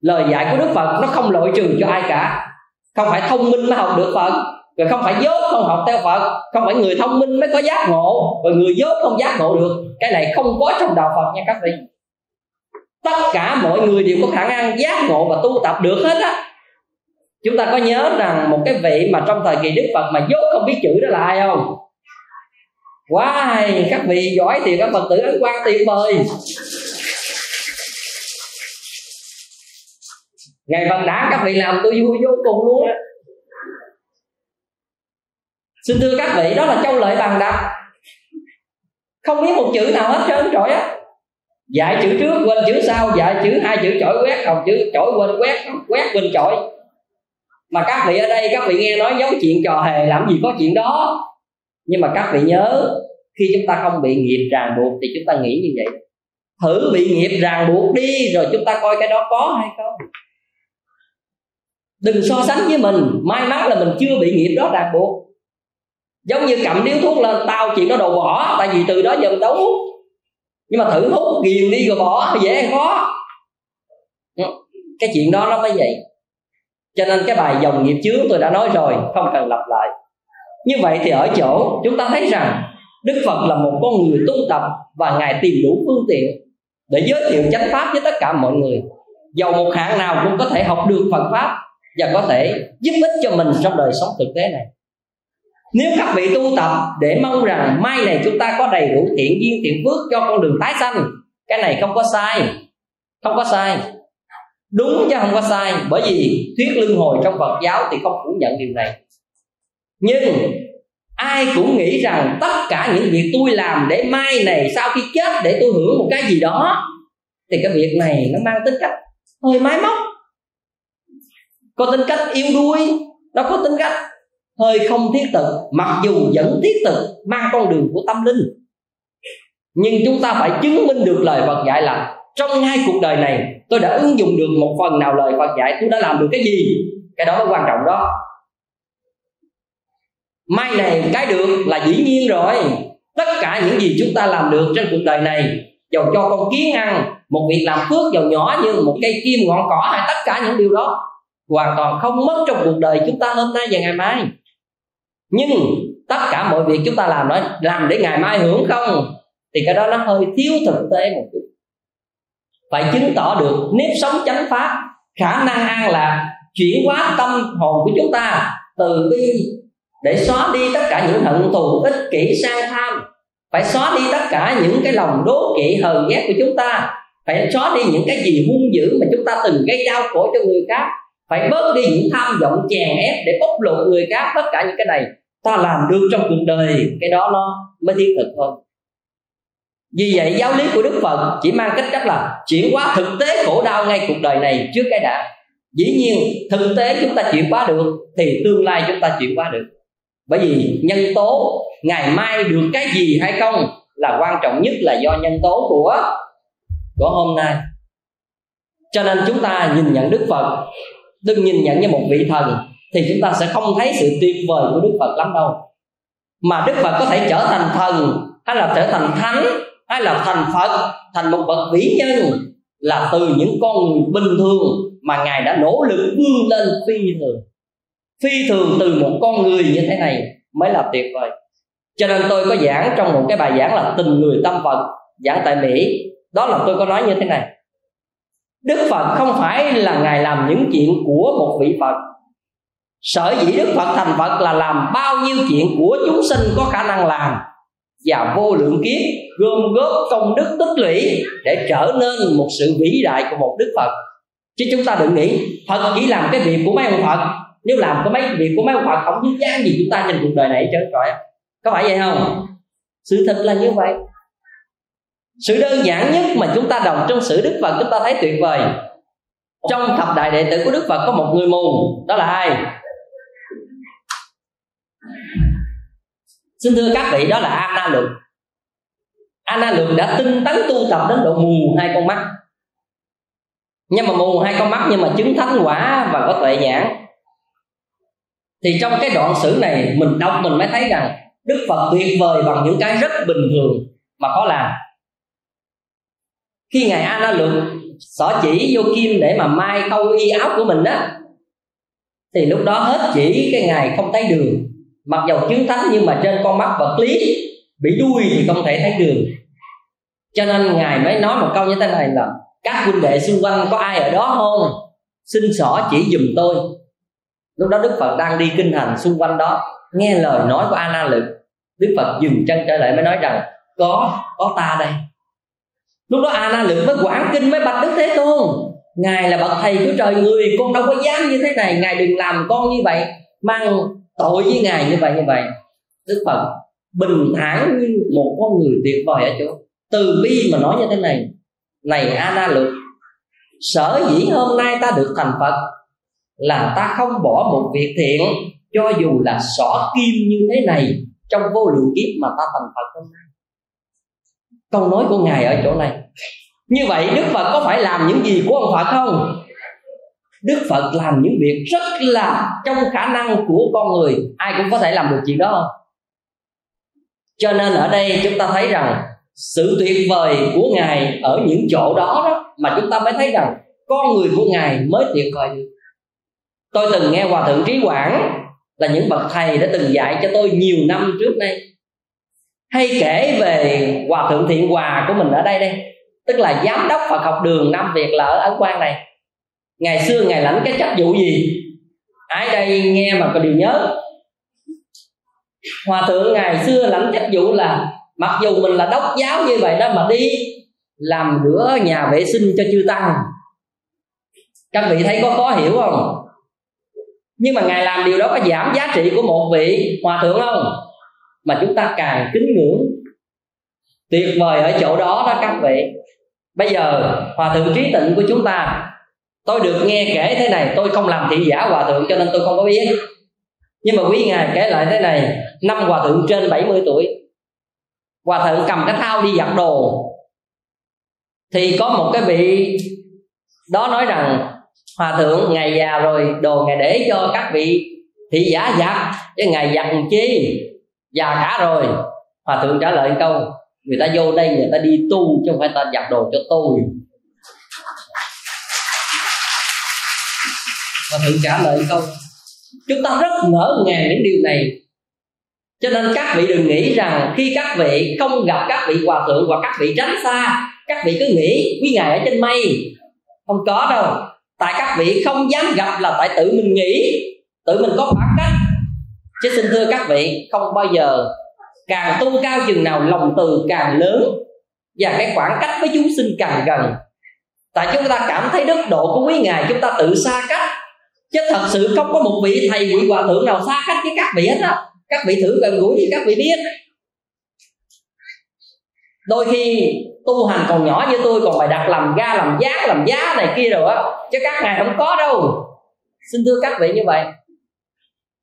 lời dạy của đức phật nó không loại trừ cho ai cả. Không phải thông minh mới học được phật, rồi không phải dốt không học theo phật, không phải người thông minh mới có giác ngộ, rồi người dốt không giác ngộ được. Cái này không có trong đạo phật nha các vị. Tất cả mọi người đều có khả năng giác ngộ và tu tập được hết á. Chúng ta có nhớ rằng một cái vị mà trong thời kỳ đức phật mà dốt không biết chữ đó là ai không? Wow, các vị giỏi thì các phật tử ấn quan tuyệt vời. Ngày phật đã các vị làm tôi vui vô cùng luôn. Á xin thưa các vị đó là châu lợi bằng đập không biết một chữ nào hết trơn trọi á dạy chữ trước quên chữ sau dạy chữ hai chữ chổi quét học chữ chổi quên quét quét quên chổi. Mà các vị ở đây các vị nghe nói giống chuyện trò hề làm gì có chuyện đó. Nhưng mà các vị nhớ khi chúng ta không bị nghiệp ràng buộc thì chúng ta nghĩ như vậy. Thử bị nghiệp ràng buộc đi rồi chúng ta coi cái đó có hay không đừng so sánh với mình. May mắn là mình chưa bị nghiệp đó ràng buộc. Giống như cầm điếu thuốc lên, tao chuyện nó đồ bỏ, tại vì từ đó giờ mình đấu nhưng mà thử hút, ghiền đi rồi bỏ, dễ hay khó ừ, cái chuyện đó nó mới vậy. Cho nên cái bài dòng nghiệp chướng tôi đã nói rồi, không cần lặp lại. Như vậy thì ở chỗ, chúng ta thấy rằng, đức phật là một con người tu tập và ngài tìm đủ phương tiện để giới thiệu chánh pháp với tất cả mọi người. Dầu một hạng nào cũng có thể học được phật pháp và có thể giúp ích cho mình trong đời sống thực tế này. Nếu các vị tu tập để mong rằng mai này chúng ta có đầy đủ thiện duyên, thiện phước cho con đường tái sanh, cái này không có sai. Không có sai. Đúng chứ không có sai. Bởi vì thuyết luân hồi trong phật giáo thì không phủ nhận điều này. Nhưng ai cũng nghĩ rằng tất cả những việc tôi làm để mai này sau khi chết để tôi hưởng một cái gì đó, thì cái việc này nó mang tính cách hơi máy móc có tính cách yếu đuối nó có tính cách hơi không thiết thực. Mặc dù vẫn thiết thực, mang con đường của tâm linh. Nhưng chúng ta phải chứng minh được lời Phật dạy là trong hai cuộc đời này, tôi đã ứng dụng được một phần nào lời Phật dạy, tôi đã làm được cái gì? Cái đó mới quan trọng đó. Mai này cái được là dĩ nhiên rồi. Tất cả những gì chúng ta làm được trên cuộc đời này, dầu cho con kiến ăn, một việc làm phước dầu nhỏ như một cây kim, ngọn cỏ, hay tất cả những điều đó hoàn toàn không mất trong cuộc đời chúng ta hôm nay và ngày mai. Nhưng tất cả mọi việc chúng ta làm đó, làm để ngày mai hưởng không? Thì cái đó nó hơi thiếu thực tế một chút. Phải chứng tỏ được nếp sống chánh pháp, khả năng an lạc, chuyển hóa tâm hồn của chúng ta từ bi để xóa đi tất cả những hận thù, ích kỷ, sang tham. Phải xóa đi tất cả những cái lòng đố kỵ, hờn ghét của chúng ta. Phải xóa đi những cái gì hung dữ mà chúng ta từng gây đau khổ cho người khác phải bớt đi những tham vọng chèn ép để bóc lột người khác, tất cả những cái này ta làm được trong cuộc đời. Cái đó nó mới thiết thực hơn vì vậy, giáo lý của đức phật chỉ mang cách cách là chuyển hóa thực tế khổ đau ngay cuộc đời này trước cái đã. Dĩ nhiên, thực tế chúng ta chuyển hóa được thì tương lai chúng ta chuyển hóa được. Bởi vì nhân tố, ngày mai được cái gì hay không là quan trọng nhất là do nhân tố của của hôm nay. Cho nên chúng ta nhìn nhận đức phật đừng nhìn nhận như một vị thần, thì chúng ta sẽ không thấy sự tuyệt vời của đức phật lắm đâu. Mà đức phật có thể trở thành thần, hay là trở thành thánh, hay là thành phật, thành một bậc vĩ nhân, là từ những con người bình thường mà ngài đã nỗ lực vươn lên phi thường. Phi thường từ một con người như thế này mới là tuyệt vời. Cho nên tôi có giảng trong một cái bài giảng là tình người tâm phật, giảng tại mỹ. Đó là tôi có nói như thế này đức phật không phải là ngài làm những chuyện của một vị phật. Sở dĩ đức phật thành phật là làm bao nhiêu chuyện của chúng sinh có khả năng làm và vô lượng kiếp gom góp công đức tích lũy để trở nên một sự vĩ đại của một đức phật. Chứ chúng ta đừng nghĩ, phật chỉ làm cái việc của mấy ông phật. Nếu làm có mấy việc của mấy ông phật, không dính dáng gì chúng ta trên cuộc đời này chứ trời có phải vậy không? Sự thật là như vậy sự đơn giản nhất mà chúng ta đọc trong sử đức phật, chúng ta thấy tuyệt vời. Trong thập đại đệ tử của đức phật có một người mù, đó là ai? Xin thưa các vị, đó là Anna Lượng Anna Lượng đã tinh tấn tu tập đến độ mù hai con mắt. Nhưng mà mù hai con mắt nhưng mà chứng thánh quả và có tuệ nhãn. Thì trong cái đoạn sử này, mình đọc mình mới thấy rằng Đức Phật tuyệt vời bằng những cái rất bình thường mà có làm khi ngài A La Lượng xỏ chỉ vô kim để mà mai câu y áo của mình á. Thì lúc đó hết chỉ cái ngài không thấy đường. Mặc dầu chứng thánh nhưng mà trên con mắt vật lý bị đuôi thì không thể thấy đường. Cho nên ngài mới nói một câu như thế này là, các huynh đệ xung quanh có ai ở đó không? Xin xỏ chỉ giùm tôi. Lúc đó đức phật đang đi kinh hành xung quanh đó, nghe lời nói của a La lực đức phật dừng chân trở lại mới nói rằng, có có ta đây lúc đó a na lực mới quảng kinh mới bạch đức thế tôn. Ngài là bậc thầy của trời người, con đâu có dám như thế này. Ngài đừng làm con như vậy, mang tội với ngài như vậy như vậy. Đức phật bình thản như một con người tuyệt vời ở chỗ. Từ bi mà nói như thế này này a na lực, sở dĩ hôm nay ta được thành phật là ta không bỏ một việc thiện, cho dù là xỏ kim như thế này trong vô lượng kiếp mà ta thành phật hôm nay câu nói của ngài ở chỗ này. Như vậy đức phật có phải làm những gì của ông phật không? Đức phật làm những việc rất là trong khả năng của con người. Ai cũng có thể làm được chuyện đó. Không cho nên ở đây chúng ta thấy rằng sự tuyệt vời của ngài ở những chỗ đó, đó mà chúng ta mới thấy rằng con người của ngài mới tuyệt vời được. Tôi từng nghe hòa thượng trí quảng là những bậc thầy đã từng dạy cho tôi nhiều năm trước đây hay kể về hòa thượng thiện hòa của mình ở đây đây. Tức là giám đốc Phật học đường Nam Việt là ở Ấn Quang này. Ngày xưa ngài lãnh cái chức vụ gì? Ai đây nghe mà có điều nhớ. Hòa thượng ngày xưa lãnh chức vụ là, mặc dù mình là đốc giáo như vậy đó mà đi làm rửa nhà vệ sinh cho chư tăng. Các vị thấy có khó hiểu không? Nhưng mà ngài làm điều đó có giảm giá trị của một vị hòa thượng không? Mà chúng ta càng kính ngưỡng. Tuyệt vời ở chỗ đó đó các vị. Bây giờ, hòa thượng trí tịnh của chúng ta, tôi được nghe kể thế này, tôi không làm thị giả hòa thượng cho nên tôi không có biết. Nhưng mà quý ngài kể lại thế này, năm hòa thượng trên 70 tuổi, hòa thượng cầm cái thao đi giặt đồ. Thì có một cái vị đó nói rằng, hòa thượng, ngày già rồi, đồ ngài để cho các vị thị giả giặt. Chứ ngài giặt chi? Già cả rồi. Hòa thượng trả lời câu, người ta vô đây người ta đi tu chứ không phải ta giặt đồ cho tôi. Hòa thượng trả lời câu, chúng ta rất ngỡ ngàng những điều này. Cho nên các vị đừng nghĩ rằng khi các vị không gặp các vị hòa thượng hoặc các vị tránh xa, các vị cứ nghĩ quý ngài ở trên mây. Không có đâu. Tại các vị không dám gặp là tại tự mình nghĩ. Tự mình có khoảng cách chứ xin thưa các vị, không bao giờ càng tu cao chừng nào lòng từ càng lớn và cái khoảng cách với chúng sinh càng gần. Tại chúng ta cảm thấy đức độ của quý ngài, chúng ta tự xa cách. Chứ thật sự không có một vị thầy, vị hòa thượng nào xa cách với các vị hết á. Các vị thử gần gũi thì các vị biết. Đôi khi tu hành còn nhỏ như tôi, còn phải đặt làm ga, làm giá làm giá này kia rồi á. Chứ các ngài không có đâu. Xin thưa các vị như vậy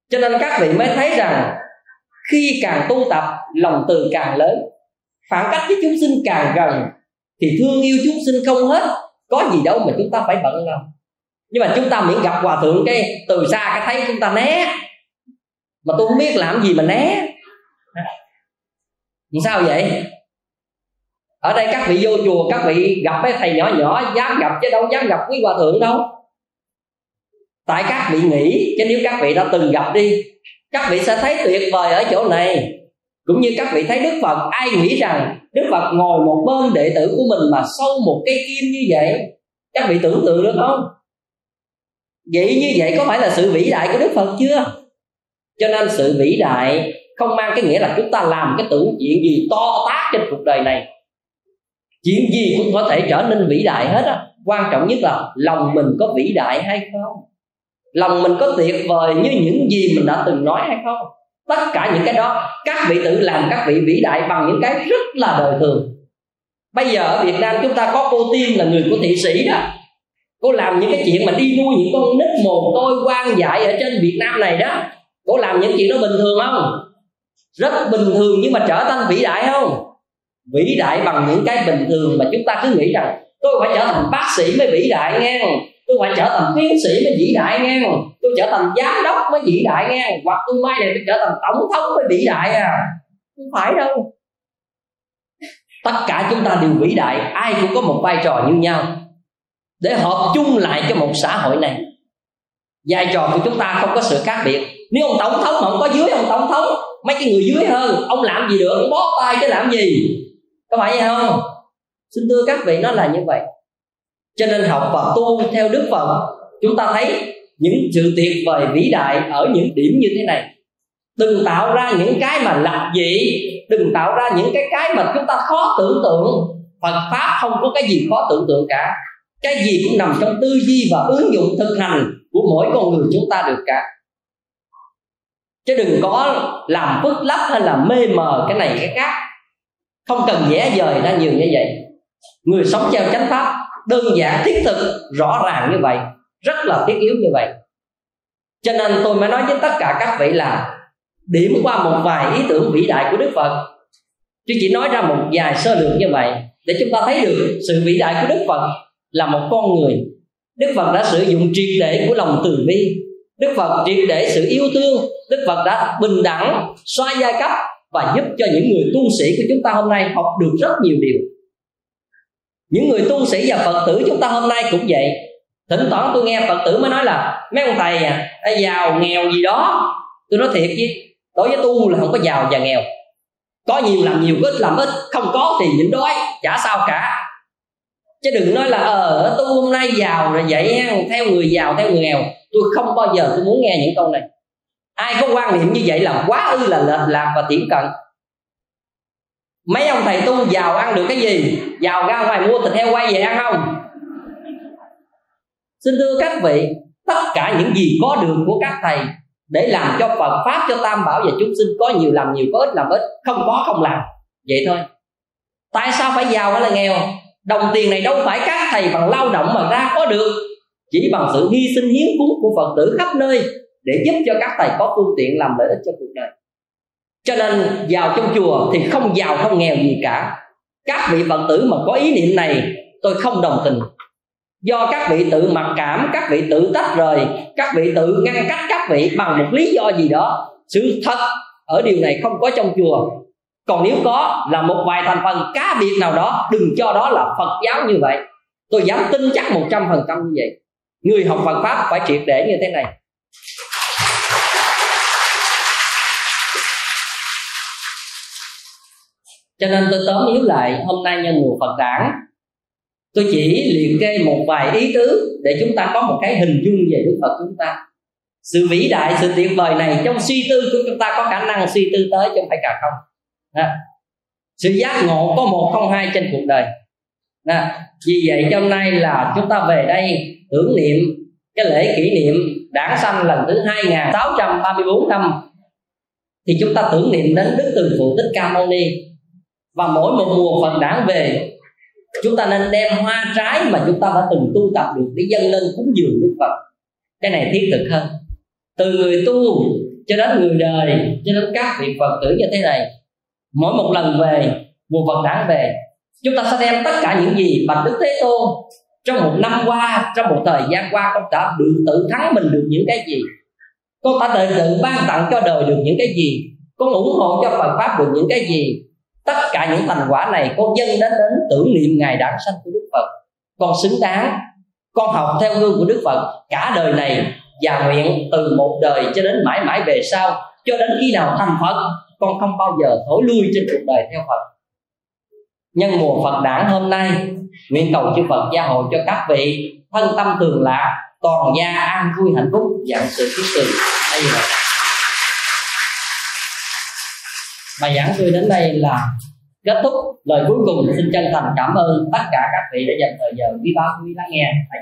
cho nên các vị mới thấy rằng khi càng tu tập, lòng từ càng lớn. Phản cách với chúng sinh càng gần, thì thương yêu chúng sinh không hết. Có gì đâu mà chúng ta phải bận lòng. Nhưng mà chúng ta miễn gặp hòa thượng cái từ xa cái thấy chúng ta né. Mà tôi không biết làm gì mà né. Làm sao vậy? Ở đây các vị vô chùa, các vị gặp cái thầy nhỏ nhỏ, dám gặp chứ đâu dám gặp quý hòa thượng đâu tại các vị nghĩ, chứ nếu các vị đã từng gặp đi, các vị sẽ thấy tuyệt vời ở chỗ này. Cũng như các vị thấy đức phật, ai nghĩ rằng đức phật ngồi một bên đệ tử của mình mà sâu một cây kim như vậy? Các vị tưởng tượng được không? Vậy như vậy có phải là sự vĩ đại của đức phật chưa? Cho nên sự vĩ đại không mang cái nghĩa là chúng ta làm cái tưởng chuyện gì to tát trên cuộc đời này. Chuyện gì cũng có thể trở nên vĩ đại hết á. Quan trọng nhất là lòng mình có vĩ đại hay không? Lòng mình có tuyệt vời như những gì mình đã từng nói hay không? Tất cả những cái đó, các vị tự làm, các vị vĩ đại bằng những cái rất là đời thường. Bây giờ ở việt nam chúng ta có cô tiên là người của thị sĩ đó. Cô làm những cái chuyện mà đi nuôi những con nít mồ côi quan dại ở trên việt nam này đó. Cô làm những chuyện đó bình thường không? Rất bình thường nhưng mà trở thành vĩ đại không? Vĩ đại bằng những cái bình thường mà chúng ta cứ nghĩ rằng, tôi phải trở thành bác sĩ mới vĩ đại nghe tôi phải trở thành tiến sĩ mới vĩ đại nghe tôi trở thành giám đốc mới vĩ đại nghe. Hoặc tôi mai này tôi trở thành tổng thống mới vĩ đại à? Không phải đâu. Tất cả chúng ta đều vĩ đại. Ai cũng có một vai trò như nhau. Để hợp chung lại cho một xã hội này. Vai trò của chúng ta không có sự khác biệt. Nếu ông tổng thống mà không có dưới ông tổng thống, mấy cái người dưới hơn, ông làm gì được? Ông bó tay chứ làm gì? Có phải vậy không? Xin thưa các vị, nó là như vậy cho nên học và tu theo đức phật, chúng ta thấy những sự tuyệt vời vĩ đại ở những điểm như thế này. Đừng tạo ra những cái mà lập dị, đừng tạo ra những cái cái mà chúng ta khó tưởng tượng. Phật pháp không có cái gì khó tưởng tượng cả. Cái gì cũng nằm trong tư duy và ứng dụng thực hành của mỗi con người chúng ta được cả. Chứ đừng có làm phức lấp hay là mê mờ cái này cái khác. Không cần vẽ dời ra nhiều như vậy. Người sống theo chánh pháp đơn giản, thiết thực, rõ ràng như vậy. Rất là thiết yếu như vậy. Cho nên tôi mới nói với tất cả các vị là điểm qua một vài ý tưởng vĩ đại của đức phật. Chứ chỉ nói ra một vài sơ lược như vậy để chúng ta thấy được sự vĩ đại của đức phật là một con người. Đức phật đã sử dụng triệt để của lòng từ bi. Đức phật triệt để sự yêu thương. Đức phật đã bình đẳng, xoa giai cấp và giúp cho những người tu sĩ của chúng ta hôm nay học được rất nhiều điều những người tu sĩ và phật tử chúng ta hôm nay cũng vậy. Thỉnh thoảng tôi nghe phật tử mới nói là, mấy ông thầy à giàu nghèo gì đó. Tôi nói thiệt chứ, đối với tu là không có giàu và nghèo. Có nhiều làm nhiều, ít làm ít, không có thì nhịn đói, chả sao cả. Chứ đừng nói là ờ tu hôm nay giàu rồi vậy theo người giàu, theo người nghèo. Tôi không bao giờ tôi muốn nghe những câu này. Ai có quan niệm như vậy là quá ư là lệch lạc và tiễn cận mấy ông thầy tu giàu ăn được cái gì? Giàu ra ngoài mua thịt heo quay về ăn không? Xin thưa các vị, tất cả những gì có được của các thầy để làm cho Phật pháp, cho tam bảo và chúng sinh có nhiều làm nhiều, có ít làm ít, không có không làm. Vậy thôi. Tại sao phải giàu hay là nghèo? Đồng tiền này đâu phải các thầy bằng lao động mà ra có được. Chỉ bằng sự hy sinh hiến cúng của phật tử khắp nơi để giúp cho các thầy có phương tiện làm lợi ích cho cuộc đời cho nên vào trong chùa thì không giàu không nghèo gì cả. Các vị phật tử mà có ý niệm này, tôi không đồng tình. Do các vị tự mặc cảm, các vị tự tách rời, các vị tự ngăn cách các vị bằng một lý do gì đó, sự thật ở điều này không có trong chùa. Còn nếu có là một vài thành phần cá biệt nào đó, đừng cho đó là phật giáo như vậy. Tôi dám tin chắc một trăm phần trăm như vậy. Người học phật pháp phải triệt để như thế này. Cho nên tôi tóm yếu lại hôm nay nhân mùa phật đản tôi chỉ liệt kê một vài ý tứ để chúng ta có một cái hình dung về đức phật chúng ta. Sự vĩ đại sự tuyệt vời này trong suy tư của chúng ta có khả năng suy tư tới chứ không phải cả không. À, sự giác ngộ có một không hai trên cuộc đời. À, vì vậy cho hôm nay là chúng ta về đây tưởng niệm cái lễ kỷ niệm đảng sanh lần thứ 2634 năm. Thì chúng ta tưởng niệm đến Đức Từ Phụ Tích Ca Mâu Ni và mỗi một mùa Phật đản về, chúng ta nên đem hoa trái mà chúng ta đã từng tu tập được để dâng lên cúng dường Đức Phật. Cái này thiết thực hơn. Từ người tu cho đến người đời, cho đến các vị Phật tử như thế này, mỗi một lần về, mùa Phật đản về, chúng ta sẽ đem tất cả những gì mà Đức Thế Tôn trong một năm qua, trong một thời gian qua con đã được tự thắng mình được những cái gì, con đã tự tự ban tặng cho đời được những cái gì, con ủng hộ cho Phật pháp được những cái gì tất cả những thành quả này con dâng đến đến tưởng niệm ngày đản sanh của Đức Phật. Con xứng đáng, con học theo gương của Đức Phật cả đời này và nguyện từ một đời cho đến mãi mãi về sau. Cho đến khi nào thành Phật, con không bao giờ thối lui trên cuộc đời theo Phật. Nhân mùa Phật đản hôm nay, nguyện cầu chư Phật gia hộ cho các vị thân tâm tường lạc, toàn gia an vui hạnh phúc dạng sự kiết từ đây là bài giảng tôi đến đây là kết thúc. Lời cuối cùng xin chân thành cảm ơn tất cả các vị đã dành thời giờ quý báu, quý lắng nghe. Hãy